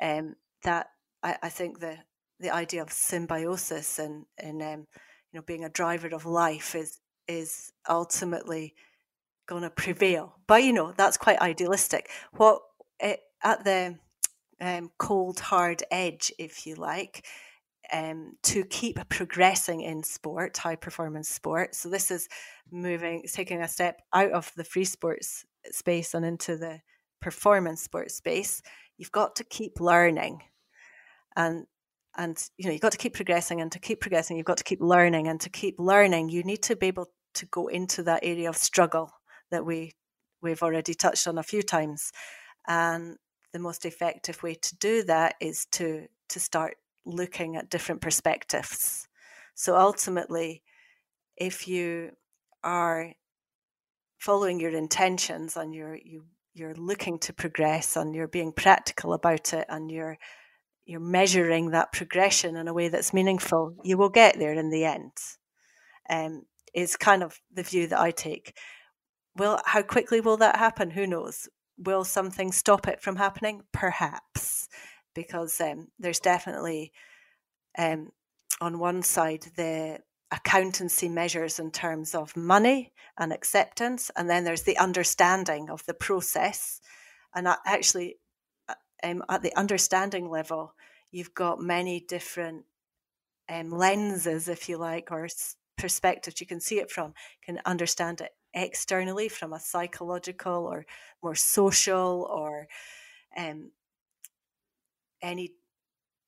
Um, that I, I, think the the idea of symbiosis and and um, you know being a driver of life is is ultimately going to prevail. But you know that's quite idealistic. What it, eh, at the um, cold hard edge, if you like, um, to keep progressing in sport, high performance sport. So this is moving, taking a step out of the free sports space and into the performance sports space. You've got to keep learning, and and you know you've got to keep progressing, and to keep progressing, you've got to keep learning, and to keep learning, you need to be able to go into that area of struggle that we we've already touched on a few times, and the most effective way to do that is to to start looking at different perspectives. So ultimately, if you are following your intentions and you're you you're looking to progress and you're being practical about it and you're you're measuring that progression in a way that's meaningful, you will get there in the end. Um, is kind of the view that I take. Well, how quickly will that happen? Who knows? Will something stop it from happening? Perhaps because um, there's definitely um, on one side the accountancy measures in terms of money and acceptance, and then there's the understanding of the process. And actually, uh, um, at the understanding level, you've got many different um, lenses, if you like, or perspectives you can see it from. Can understand it externally from a psychological or more social or um, any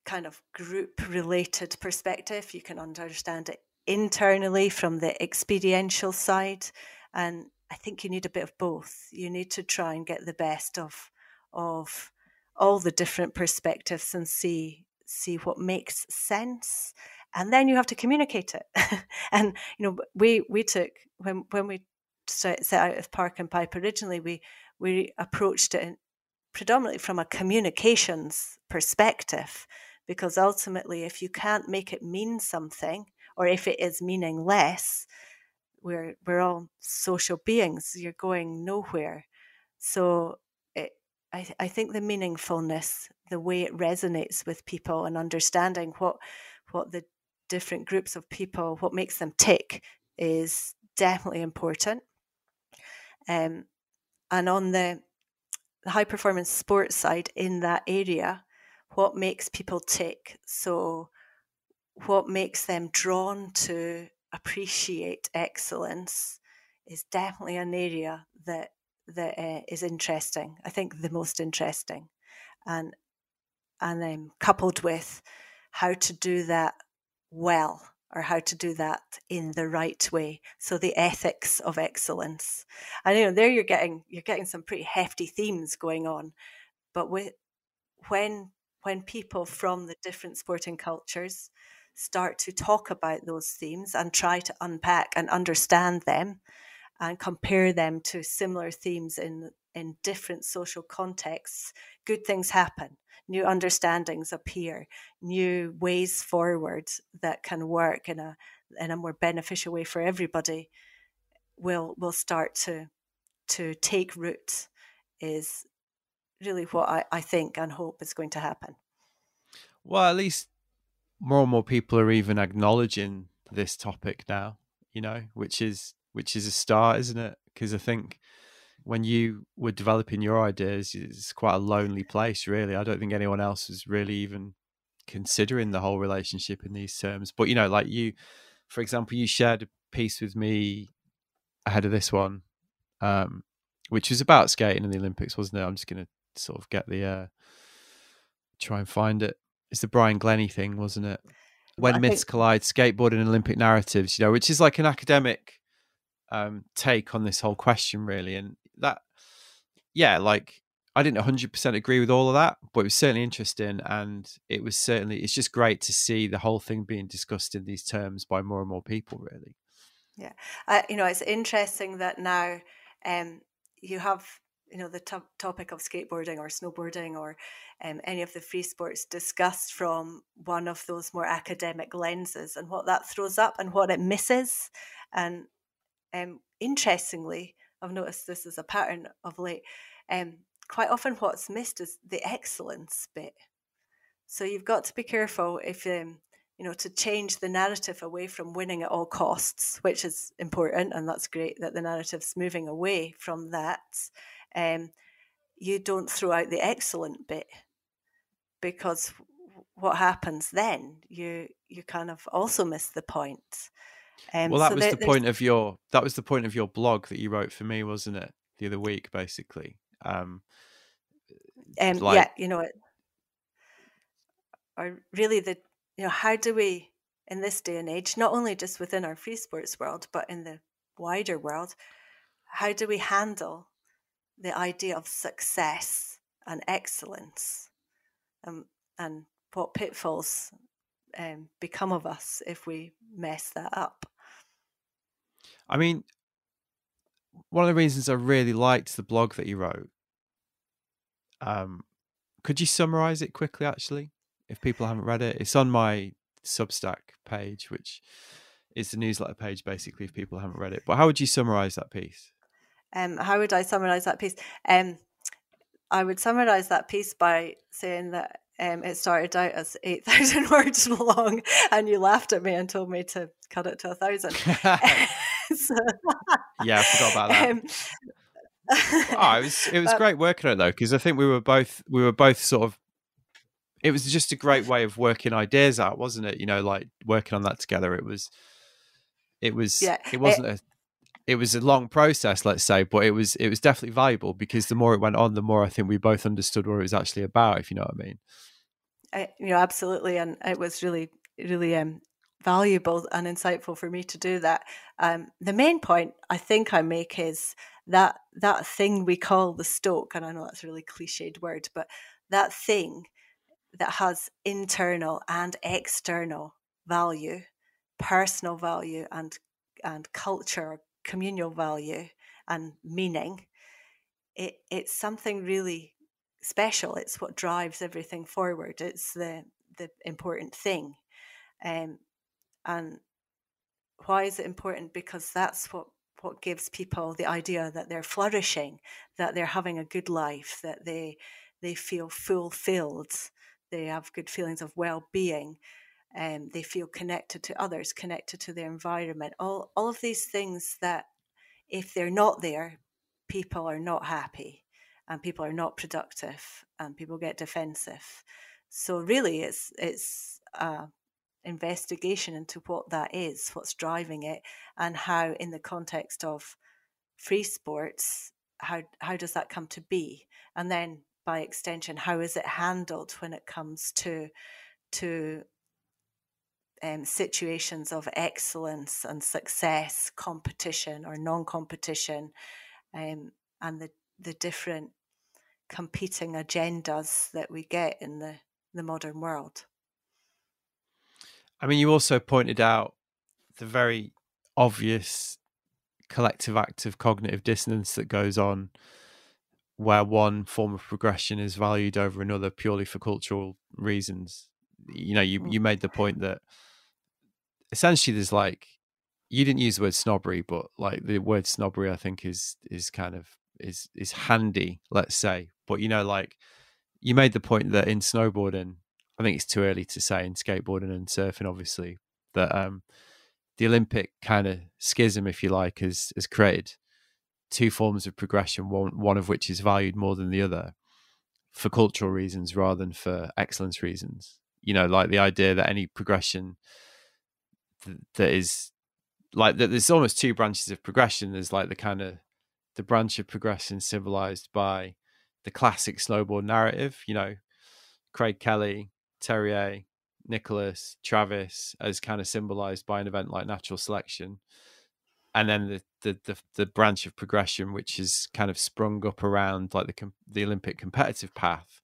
kind of group related perspective. You can understand it internally from the experiential side. And I think you need a bit of both. You need to try and get the best of of all the different perspectives and see see what makes sense. And then you have to communicate it. and you know, we we took when when we set out with Park and Pipe originally, we we approached it predominantly from a communications perspective, because ultimately, if you can't make it mean something, or if it is meaningless, we're we're all social beings. You're going nowhere. So it, I I think the meaningfulness, the way it resonates with people, and understanding what what the different groups of people, what makes them tick, is definitely important. Um, and on the the high performance sports side in that area, what makes people tick? So, what makes them drawn to appreciate excellence is definitely an area that that uh, is interesting. I think the most interesting, and and then coupled with how to do that well or how to do that in the right way. So the ethics of excellence. And you know, there you're getting you're getting some pretty hefty themes going on. But with when when people from the different sporting cultures start to talk about those themes and try to unpack and understand them and compare them to similar themes in in different social contexts, good things happen. New understandings appear, new ways forward that can work in a in a more beneficial way for everybody will will start to to take root is really what I, I think and hope is going to happen. Well, at least more and more people are even acknowledging this topic now, you know, which is which is a start, isn't it? Because I think when you were developing your ideas, it's quite a lonely place, really. I don't think anyone else was really even considering the whole relationship in these terms. But you know, like you, for example, you shared a piece with me ahead of this one, um, which was about skating in the Olympics, wasn't it? I'm just gonna sort of get the uh, try and find it. It's the Brian Glenney thing, wasn't it? When I myths think- collide, skateboarding and Olympic narratives, you know, which is like an academic um, take on this whole question, really. And that, yeah, like I didn't 100% agree with all of that, but it was certainly interesting. And it was certainly, it's just great to see the whole thing being discussed in these terms by more and more people, really. Yeah. Uh, you know, it's interesting that now um, you have, you know, the to- topic of skateboarding or snowboarding or um, any of the free sports discussed from one of those more academic lenses and what that throws up and what it misses. And um, interestingly, I've noticed this as a pattern of late. Um, quite often, what's missed is the excellence bit. So you've got to be careful if um, you know to change the narrative away from winning at all costs, which is important, and that's great that the narrative's moving away from that. Um, you don't throw out the excellent bit because what happens then you you kind of also miss the point. Um, well, that so was there- the there's- point of your, that was the point of your blog that you wrote for me, wasn't it? The other week, basically. Um, um, like- yeah, you know, or really the, you know, how do we in this day and age, not only just within our free sports world, but in the wider world, how do we handle the idea of success and excellence, um, and what pitfalls um, become of us if we mess that up? I mean, one of the reasons I really liked the blog that you wrote, um, could you summarize it quickly, actually, if people haven't read it? It's on my Substack page, which is the newsletter page, basically, if people haven't read it. But how would you summarize that piece? Um, how would I summarize that piece? Um, I would summarize that piece by saying that um, it started out as 8,000 words long and you laughed at me and told me to cut it to a thousand. So, yeah, I forgot about that. um, oh, it was it was but- great working on it though because I think we were both we were both sort of. It was just a great way of working ideas out, wasn't it? You know, like working on that together. It was, it was, Yeah, it wasn't a, it was a long process, let's say, but it was it was definitely valuable because the more it went on, the more I think we both understood what it was actually about. If you know what I mean. I, you know, absolutely, and it was really, really um, valuable and insightful for me to do that. Um, the main point I think I make is that that thing we call the stoke, and I know that's a really cliched word, but that thing that has internal and external value, personal value, and and culture, communal value, and meaning. It, it's something really special. It's what drives everything forward. It's the the important thing, um, and why is it important? Because that's what what gives people the idea that they're flourishing, that they're having a good life, that they they feel fulfilled, they have good feelings of well being, and um, they feel connected to others, connected to their environment. All all of these things that, if they're not there, people are not happy and people are not productive and people get defensive. So really it's it's a investigation into what that is, what's driving it, and how in the context of free sports, how how does that come to be? And then by extension, how is it handled when it comes to to um, situations of excellence and success, competition or non-competition, um, and the the different competing agendas that we get in the the modern world. I mean, you also pointed out the very obvious collective act of cognitive dissonance that goes on where one form of progression is valued over another purely for cultural reasons. You know, you, mm. you made the point that essentially there's like you didn't use the word snobbery, but like the word snobbery I think is is kind of is is handy, let's say. But you know, like you made the point that in snowboarding, I think it's too early to say in skateboarding and surfing, obviously, that um the Olympic kind of schism, if you like, has has created two forms of progression, one one of which is valued more than the other for cultural reasons rather than for excellence reasons. You know, like the idea that any progression th- that is like that there's almost two branches of progression. There's like the kind of the branch of progression symbolized by the classic snowboard narrative, you know, Craig Kelly, Terje, Nicholas, Travis as kind of symbolized by an event like natural selection and then the, the, the the branch of progression which is kind of sprung up around like the the Olympic competitive path,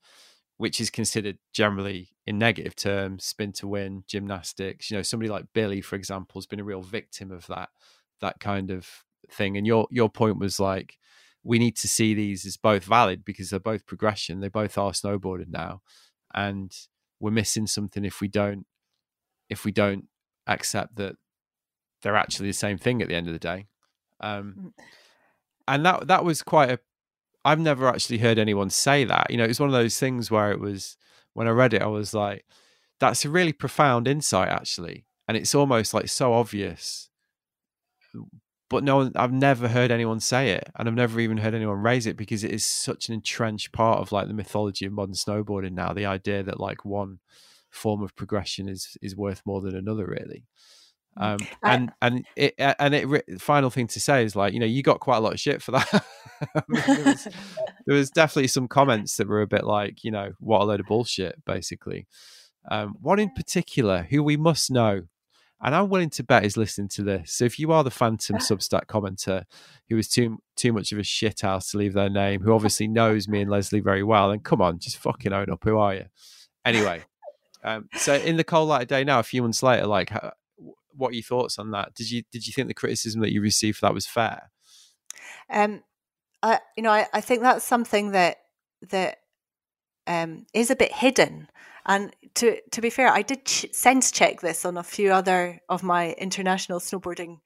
which is considered generally in negative terms spin to win gymnastics. You know, somebody like Billy, for example, has been a real victim of that that kind of thing. And your your point was like we need to see these as both valid because they're both progression. They both are snowboarding now, and we're missing something if we don't if we don't accept that they're actually the same thing at the end of the day. Um, mm. and that that was quite a. I've never actually heard anyone say that. You know, it was one of those things where it was when I read it, I was like, "That's a really profound insight, actually," and it's almost like so obvious. But no I've never heard anyone say it, and I've never even heard anyone raise it because it is such an entrenched part of like the mythology of modern snowboarding now. The idea that like one form of progression is is worth more than another, really. Um, and and it and it final thing to say is like you know you got quite a lot of shit for that. I mean, there, was, there, was, definitely some comments that were a bit like you know what a load of bullshit basically. Um, one in particular who we must know, and I'm willing to bet is listening to this. So if you are the phantom Substack commenter who was too too much of a shithouse to leave their name, who obviously knows me and Lesley very well, then come on, just fucking own up. Who are you? Anyway. Um, so in the cold light of day now, a few months later, like what are your thoughts on that? Did you did you think the criticism that you received for that was fair? Um, I you know I, I think that's something that that um, is a bit hidden. And to to be fair, I did ch- sense check this on a few other of my international snowboarding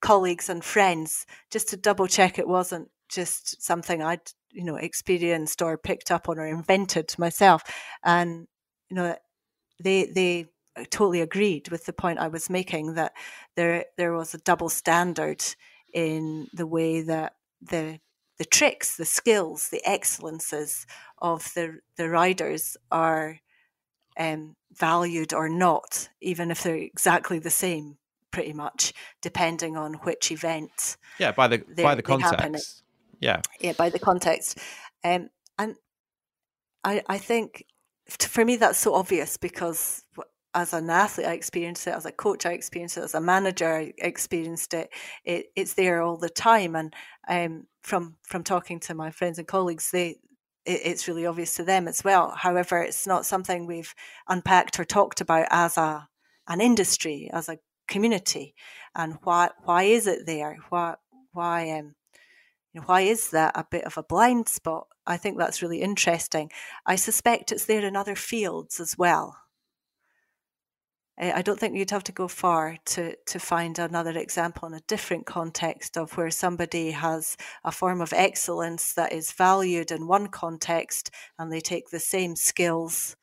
colleagues and friends just to double check it wasn't just something I'd you know experienced or picked up on or invented myself. And you know they they totally agreed with the point I was making that there there was a double standard in the way that the the tricks, the skills, the excellences of the the riders are um, valued or not, even if they're exactly the same, pretty much, depending on which event. Yeah, by the by the context. Yeah, yeah, by the context, um, and I I think for me that's so obvious because as an athlete, I experienced it. As a coach, I experienced it. As a manager, I experienced it. it it's there all the time. And um, from from talking to my friends and colleagues, they it's really obvious to them as well. However, it's not something we've unpacked or talked about as a an industry, as a community. And why why is it there? Why why um you know, why is that a bit of a blind spot? I think that's really interesting. I suspect it's there in other fields as well. I don't think you'd have to go far to, to find another example in a different context of where somebody has a form of excellence that is valued in one context and they take the same skills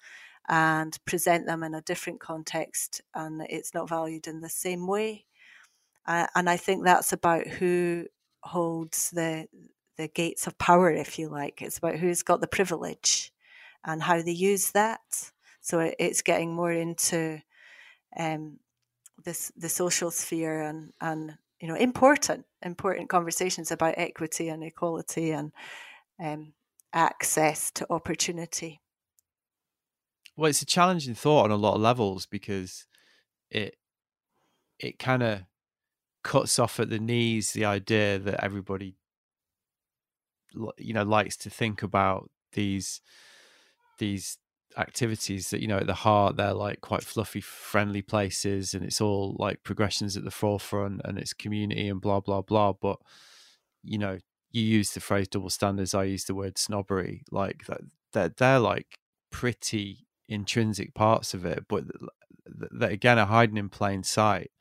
and present them in a different context and it's not valued in the same way. Uh, and I think that's about who holds the the gates of power, if you like. It's about who's got the privilege and how they use that. So it's getting more into um, this the social sphere and and you know important important conversations about equity and equality and um, access to opportunity. Well, it's a challenging thought on a lot of levels because it it kind of cuts off at the knees the idea that everybody you know likes to think about these these activities that you know at the heart they're like quite fluffy friendly places and it's all like progressions at the forefront and it's community and blah blah blah but you know you use the phrase double standards i use the word snobbery like that they're, they're like pretty intrinsic parts of it but that again are hiding in plain sight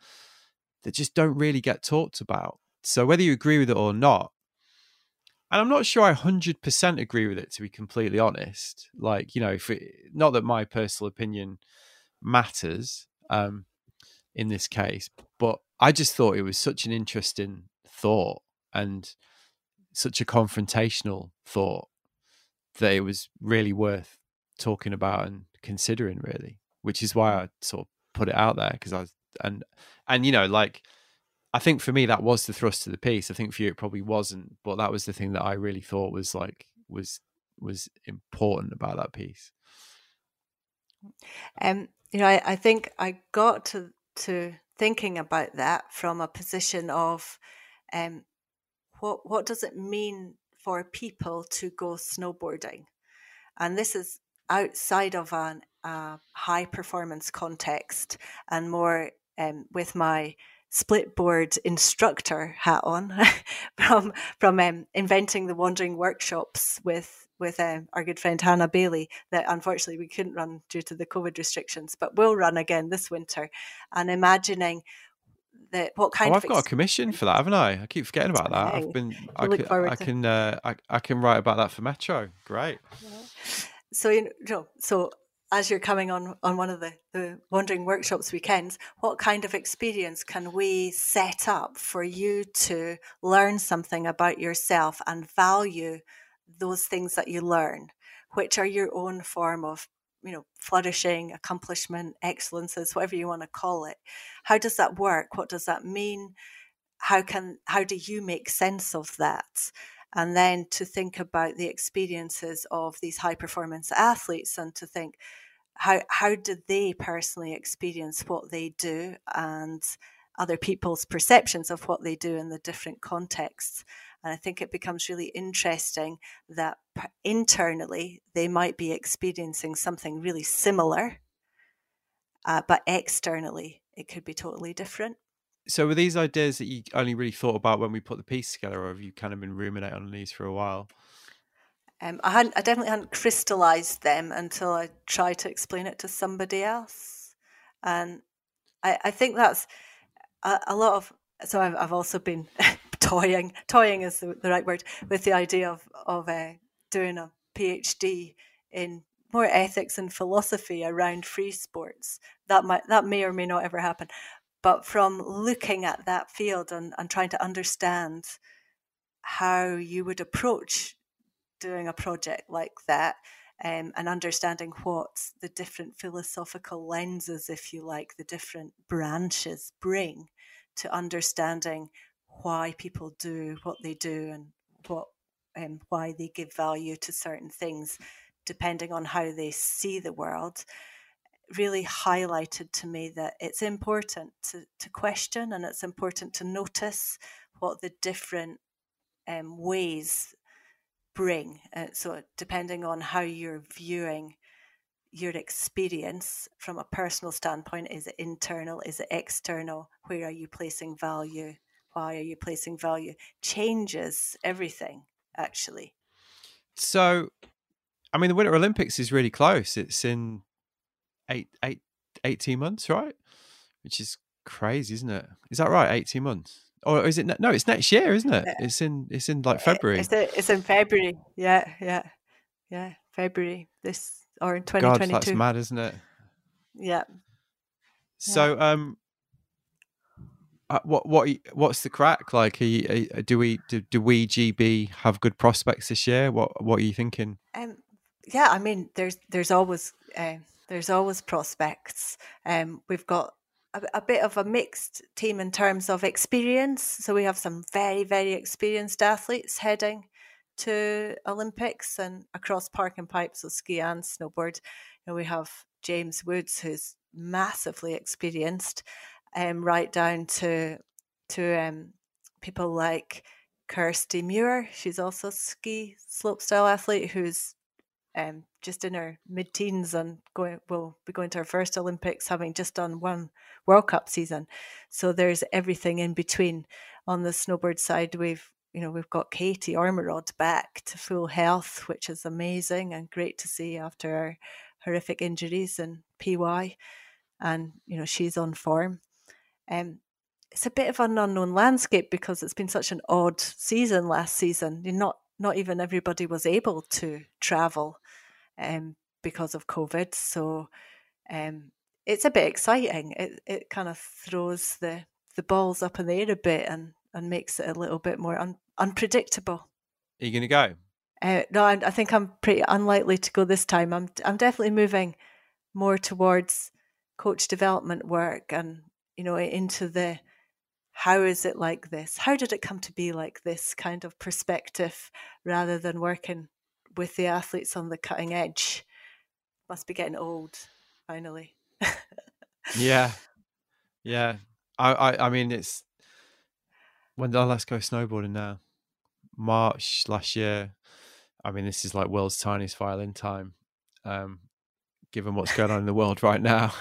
that just don't really get talked about. So whether you agree with it or not and I'm not sure I hundred percent agree with it to be completely honest. Like you know, if it, not that my personal opinion matters um, in this case, but I just thought it was such an interesting thought and such a confrontational thought that it was really worth talking about and considering. Really, which is why I sort of put it out there because I and and you know like I think for me that was the thrust of the piece. I think for you it probably wasn't, but that was the thing that I really thought was like was was important about that piece. Um, you know, I, I think I got to to thinking about that from a position of um, what what does it mean for people to go snowboarding, and this is outside of an, a high performance context and more um, with my split board instructor hat on from from um, inventing the wandering workshops with with um, our good friend Hannah Bailey that unfortunately we couldn't run due to the COVID restrictions, but we'll run again this winter. And imagining that what kind oh, of I've got a commission for that, haven't I? I keep forgetting about that. I've been I can, I can uh, I, I can write about that for Metro. Great. Yeah. So you know, so as you're coming on on one of the, the wandering workshops weekends what kind of experience can we set up for you to learn something about yourself and value those things that you learn which are your own form of you know flourishing accomplishment excellences whatever you want to call it? How does that work? What does that mean? How can how do you make sense of that? And then to think about the experiences of these high performance athletes and to think how how do they personally experience what they do and other people's perceptions of what they do in the different contexts? And i think it becomes really interesting that internally they might be experiencing something really similar uh, but externally it could be totally different. So were these ideas that you only really thought about when we put the piece together or have you kind of been ruminating on these for a while um, I hadn't, I definitely hadn't crystallized them until I tried to explain it to somebody else, and I, I think that's a, a, lot of. So I've, I've also been toying, toying is the, the, right word, with the idea of of uh, doing a PhD in more ethics and philosophy around free sports. That might that may or may not ever happen, but from looking at that field and, and trying to understand how you would approach doing a project like that um, and understanding what the different philosophical lenses, if you like, the different branches bring to understanding why people do what they do and what um, why they give value to certain things, depending on how they see the world, really highlighted to me that it's important to, to question and it's important to notice what the different um, ways bring. Uh, so, depending on how you're viewing your experience from a personal standpoint, is it internal? Is it external? Where are you placing value? Why are you placing value? Changes everything, actually. So, I mean, the Winter Olympics is really close. It's in eight, eight, 18 months, right? Which is crazy, isn't it? Is that right? 18 months? Or is it no? It's next year, isn't it? It's in it's in like February. It's, it's in February. Yeah, yeah, yeah. February this or in twenty twenty two. God, that's mad, isn't it? Yeah. So, yeah. um, uh, what what what's the crack? Like, are you, are, do we do, do we GB have good prospects this year? What what are you thinking? Um, yeah, I mean, there's there's always uh, there's always prospects. Um, we've got a, a, bit of a mixed team in terms of experience. So we have some very, very experienced athletes heading to Olympics and across park and pipe, so ski and snowboard. Know, we have James Woods, who's massively experienced, um, right down to to um, people like Kirsty Muir. She's also a ski slopestyle athlete who's um, just in her mid teens and going will be going to her first Olympics, having just done one World Cup season. So there's everything in between. On the snowboard side, we've you know we've got Katie Ormerod back to full health, which is amazing and great to see after her horrific injuries and PY, and you know she's on form. Um, it's a bit of an unknown landscape because it's been such an odd season last season. You're not not even everybody was able to travel um, because of COVID. So um, it's a bit exciting. It it kind of throws the the balls up in the air a bit and and makes it a little bit more un- unpredictable. Are you going to go? Uh, no, I, I think I'm pretty unlikely to go this time. I'm I'm definitely moving more towards coach development work and you know into the how is it like this? How did it come to be like this kind of perspective rather than working with the athletes on the cutting edge? Must be getting old, finally. yeah. Yeah. I, I, I mean, it's when did I last go snowboarding now? March last year. I mean, this is like world's tiniest violin time, um, given what's going on in the world right now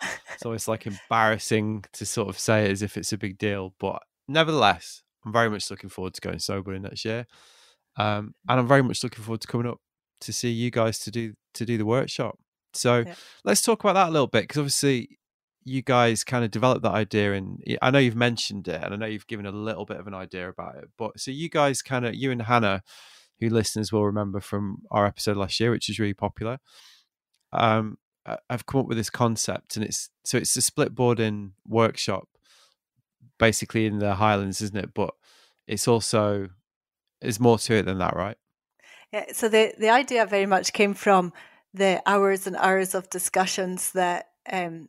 it's always like embarrassing to sort of say it as if it's a big deal. But nevertheless, I'm very much looking forward to going sober in next year. Um, and I'm very much looking forward to coming up to see you guys to do to do the workshop. So yeah. let's talk about that a little bit because obviously you guys kind of developed that idea and I know you've mentioned it and I know you've given a little bit of an idea about it. But so you guys kind of you and Hannah, who listeners will remember from our episode last year, which is really popular. Um, I've come up with this concept, and it's so it's a split boarding workshop, basically in the Highlands, isn't it? But it's also there's more to it than that, right? Yeah. So the the idea very much came from the hours and hours of discussions that, um,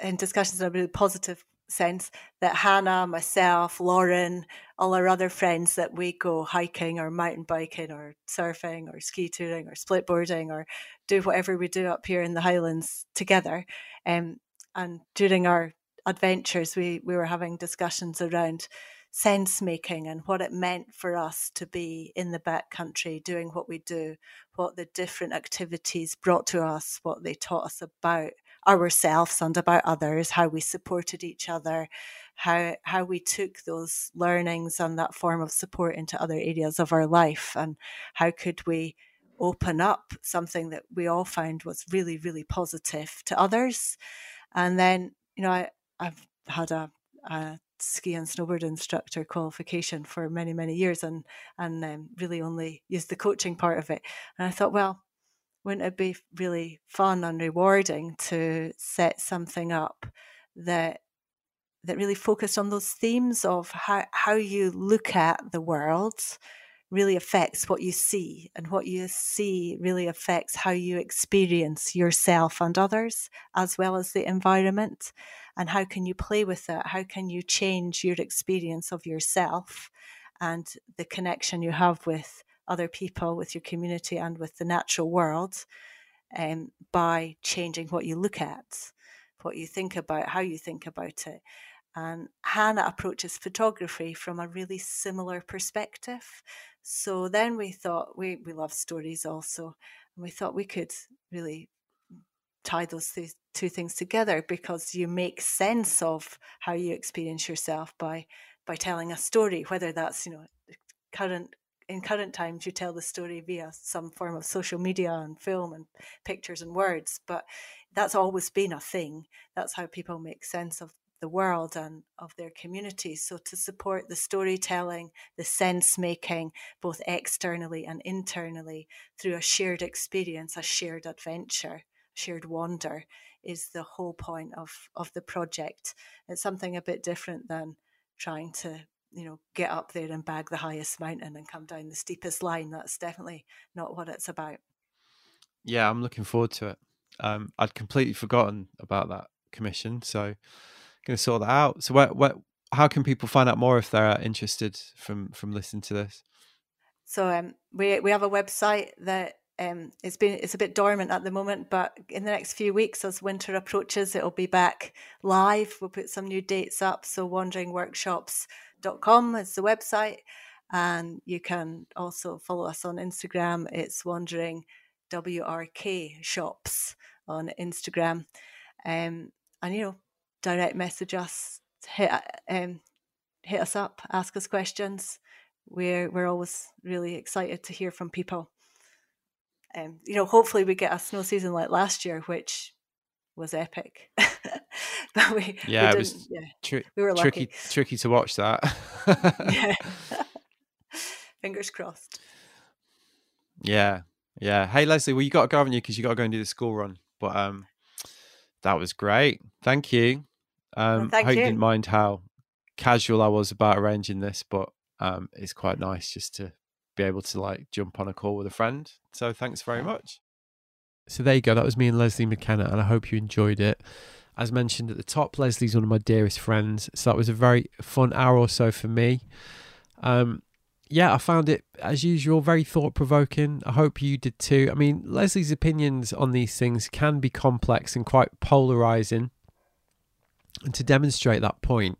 and discussions in a really positive sense that Hannah, myself, Lauren, all our other friends that we go hiking or mountain biking or surfing or ski touring or splitboarding or do whatever we do up here in the Highlands together. Um, and during our adventures, we, we were having discussions around sense making and what it meant for us to be in the backcountry doing what we do, what the different activities brought to us, what they taught us about ourselves and about others, how we supported each other, how how we took those learnings and that form of support into other areas of our life, and how could we open up something that we all found was really really positive to others, and then you know I, I've had a, a ski and snowboard instructor qualification for many many years and and um, really only used the coaching part of it. And i thought well wouldn't it be really fun and rewarding to set something up that that really focused on those themes of how, how you look at the world really affects what you see and what you see really affects how you experience yourself and others as well as the environment and how can you play with it how can you change your experience of yourself and the connection you have with other people, with your community, and with the natural world um, by changing what you look at, what you think about, how you think about it. And Hannah approaches photography from a really similar perspective. So then we thought we, we love stories also, and we thought we could really tie those th- two things together because you make sense of how you experience yourself by by telling a story, whether that's you know current in current times you tell the story via some form of social media and film and pictures and words but that's always been a thing. That's how people make sense of the world and of their communities so to support the storytelling the sense making both externally and internally through a shared experience a shared adventure shared wonder is the whole point of of the project it's something a bit different than trying to you know, get up there and bag the highest mountain and come down the steepest line. That's definitely not what it's about. Yeah, I'm looking forward to it. Um, I'd completely forgotten about that commission. So, I'm going to sort that out. So, where, where, how can people find out more if they're interested from from listening to this? So, um, we we have a website that um, it's been it's a bit dormant at the moment, but in the next few weeks, as winter approaches, it'll be back live. We'll put some new dates up. So, wanderingworkshops.com is the website, and you can also follow us on Instagram. It's wandering WRK shops on Instagram, um, and you know, direct message us, hit um, hit us up, ask us questions. We're we're always really excited to hear from people um, you know, hopefully we get a snow season like last year, which was epic. but we yeah, we it was yeah, tri- we were tricky tricky to watch that. yeah. Fingers crossed. Yeah, yeah. Hey Lesley, well you got to go, haven't you? Because you got to go and do the school run. But um, that was great. Thank you. Um, well, thank I hope you. you didn't mind how casual I was about arranging this, but um, it's quite nice just to be able to like jump on a call with a friend. So thanks very much. So there you go. That was me and Lesley McKenna, and I hope you enjoyed it. As mentioned at the top, Lesley's one of my dearest friends. So that was a very fun hour or so for me. Um, yeah, I found it as usual very thought provoking. I hope you did too. I mean, Lesley's opinions on these things can be complex and quite polarizing. And to demonstrate that point,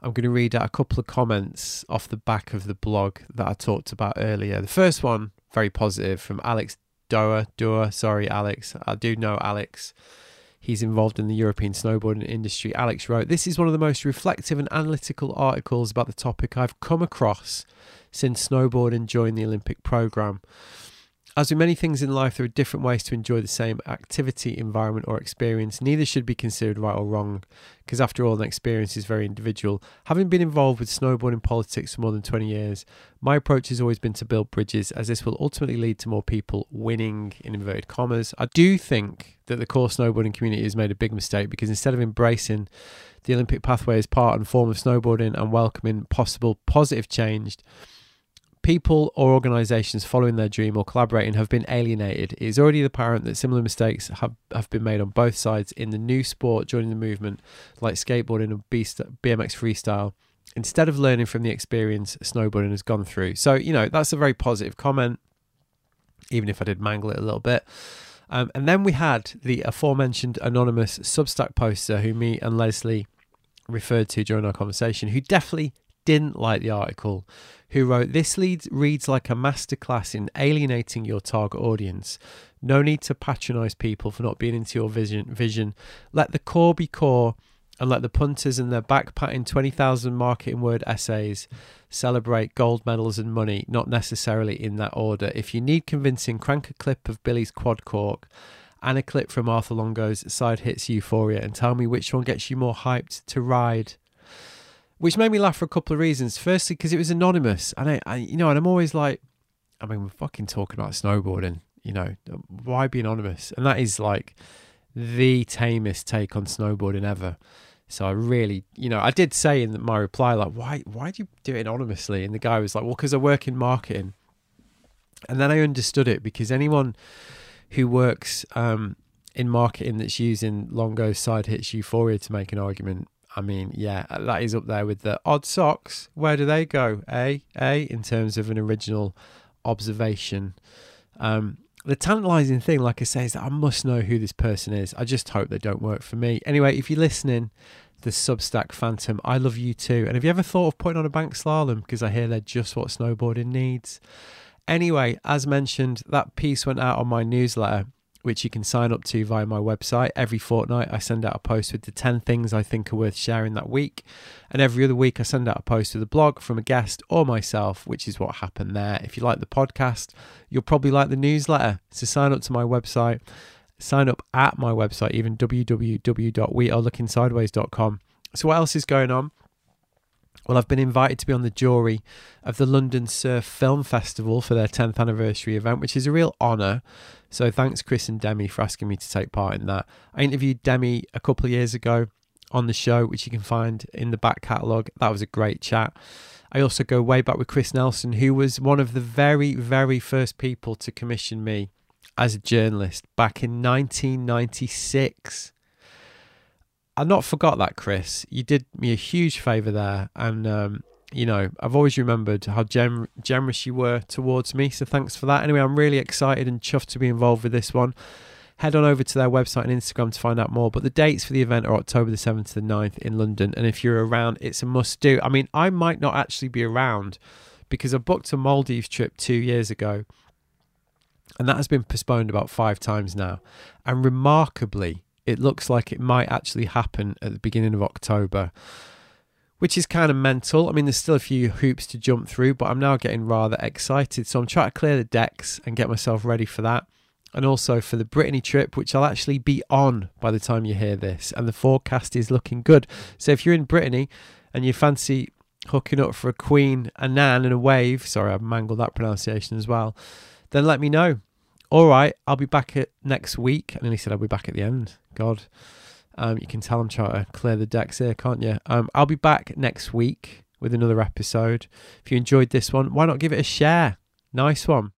I'm going to read out a couple of comments off the back of the blog that I talked about earlier. The first one, very positive, from Alex Doer. Doer, sorry, Alex. I do know Alex. He's involved in the European snowboarding industry. Alex wrote, This is one of the most reflective and analytical articles about the topic I've come across since snowboarding joined the Olympic programme. As with many things in life, there are different ways to enjoy the same activity, environment, or experience. Neither should be considered right or wrong, because after all, an experience is very individual. Having been involved with snowboarding politics for more than 20 years, my approach has always been to build bridges, as this will ultimately lead to more people winning, in inverted commas. I do think that the core snowboarding community has made a big mistake because instead of embracing the Olympic pathway as part and form of snowboarding and welcoming possible positive change, people or organisations following their dream or collaborating have been alienated. It is already apparent that similar mistakes have, have been made on both sides in the new sport joining the movement, like skateboarding and BMX freestyle. Instead of learning from the experience snowboarding has gone through. So, you know, that's a very positive comment, even if I did mangle it a little bit. Um, and then we had the aforementioned anonymous Substack poster who me and Lesley referred to during our conversation, who definitely didn't like the article who wrote, This leads, reads like a masterclass in alienating your target audience. No need to patronize people for not being into your vision. vision. Let the core be core and let the punters and their backpatting 20,000 marketing word essays celebrate gold medals and money, not necessarily in that order. If you need convincing, crank a clip of Billy's quad cork and a clip from Arthur Longo's side hits Euphoria and tell me which one gets you more hyped to ride which made me laugh for a couple of reasons. Firstly, because it was anonymous, and I, I, you know, and I'm always like, I mean, we're fucking talking about snowboarding, you know, why be anonymous? And that is like the tamest take on snowboarding ever. So I really, you know, I did say in my reply, like, why, why do you do it anonymously? And the guy was like, well, because I work in marketing. And then I understood it because anyone who works um, in marketing that's using Longo side hits Euphoria to make an argument I mean, yeah, that is up there with the odd socks. Where do they go? A, A, in terms of an original observation. Um, the tantalizing thing, like I say, is that I must know who this person is. I just hope they don't work for me. Anyway, if you're listening, the Substack Phantom, I love you too. And have you ever thought of putting on a bank slalom? Because I hear they're just what snowboarding needs. Anyway, as mentioned, that piece went out on my newsletter which you can sign up to via my website. Every fortnight, I send out a post with the 10 things I think are worth sharing that week. And every other week, I send out a post to the blog from a guest or myself, which is what happened there. If you like the podcast, you'll probably like the newsletter. So sign up to my website, sign up at my website, even www.wearelookingsideways.com. So, what else is going on? Well, I've been invited to be on the jury of the London Surf Film Festival for their 10th anniversary event, which is a real honour. So thanks, Chris and Demi, for asking me to take part in that. I interviewed Demi a couple of years ago on the show, which you can find in the back catalogue. That was a great chat. I also go way back with Chris Nelson, who was one of the very, very first people to commission me as a journalist back in 1996. I not forgot that, Chris. You did me a huge favour there, and um, you know I've always remembered how generous you were towards me. So thanks for that. Anyway, I'm really excited and chuffed to be involved with this one. Head on over to their website and Instagram to find out more. But the dates for the event are October the 7th to the 9th in London. And if you're around, it's a must do. I mean, I might not actually be around because I booked a Maldives trip two years ago and that has been postponed about five times now. And remarkably, it looks like it might actually happen at the beginning of October, which is kind of mental. I mean, there's still a few hoops to jump through, but I'm now getting rather excited. So I'm trying to clear the decks and get myself ready for that. And also for the Brittany trip, which I'll actually be on by the time you hear this. And the forecast is looking good. So if you're in Brittany and you fancy hooking up for a kouign-amann, and a wave, sorry, I mangled that pronunciation as well, then let me know all right, I'll be back at next week. And then he said, I'll be back at the end. God, um, you can tell I'm trying to clear the decks here, can't you? Um, I'll be back next week with another episode. If you enjoyed this one, why not give it a share? Nice one.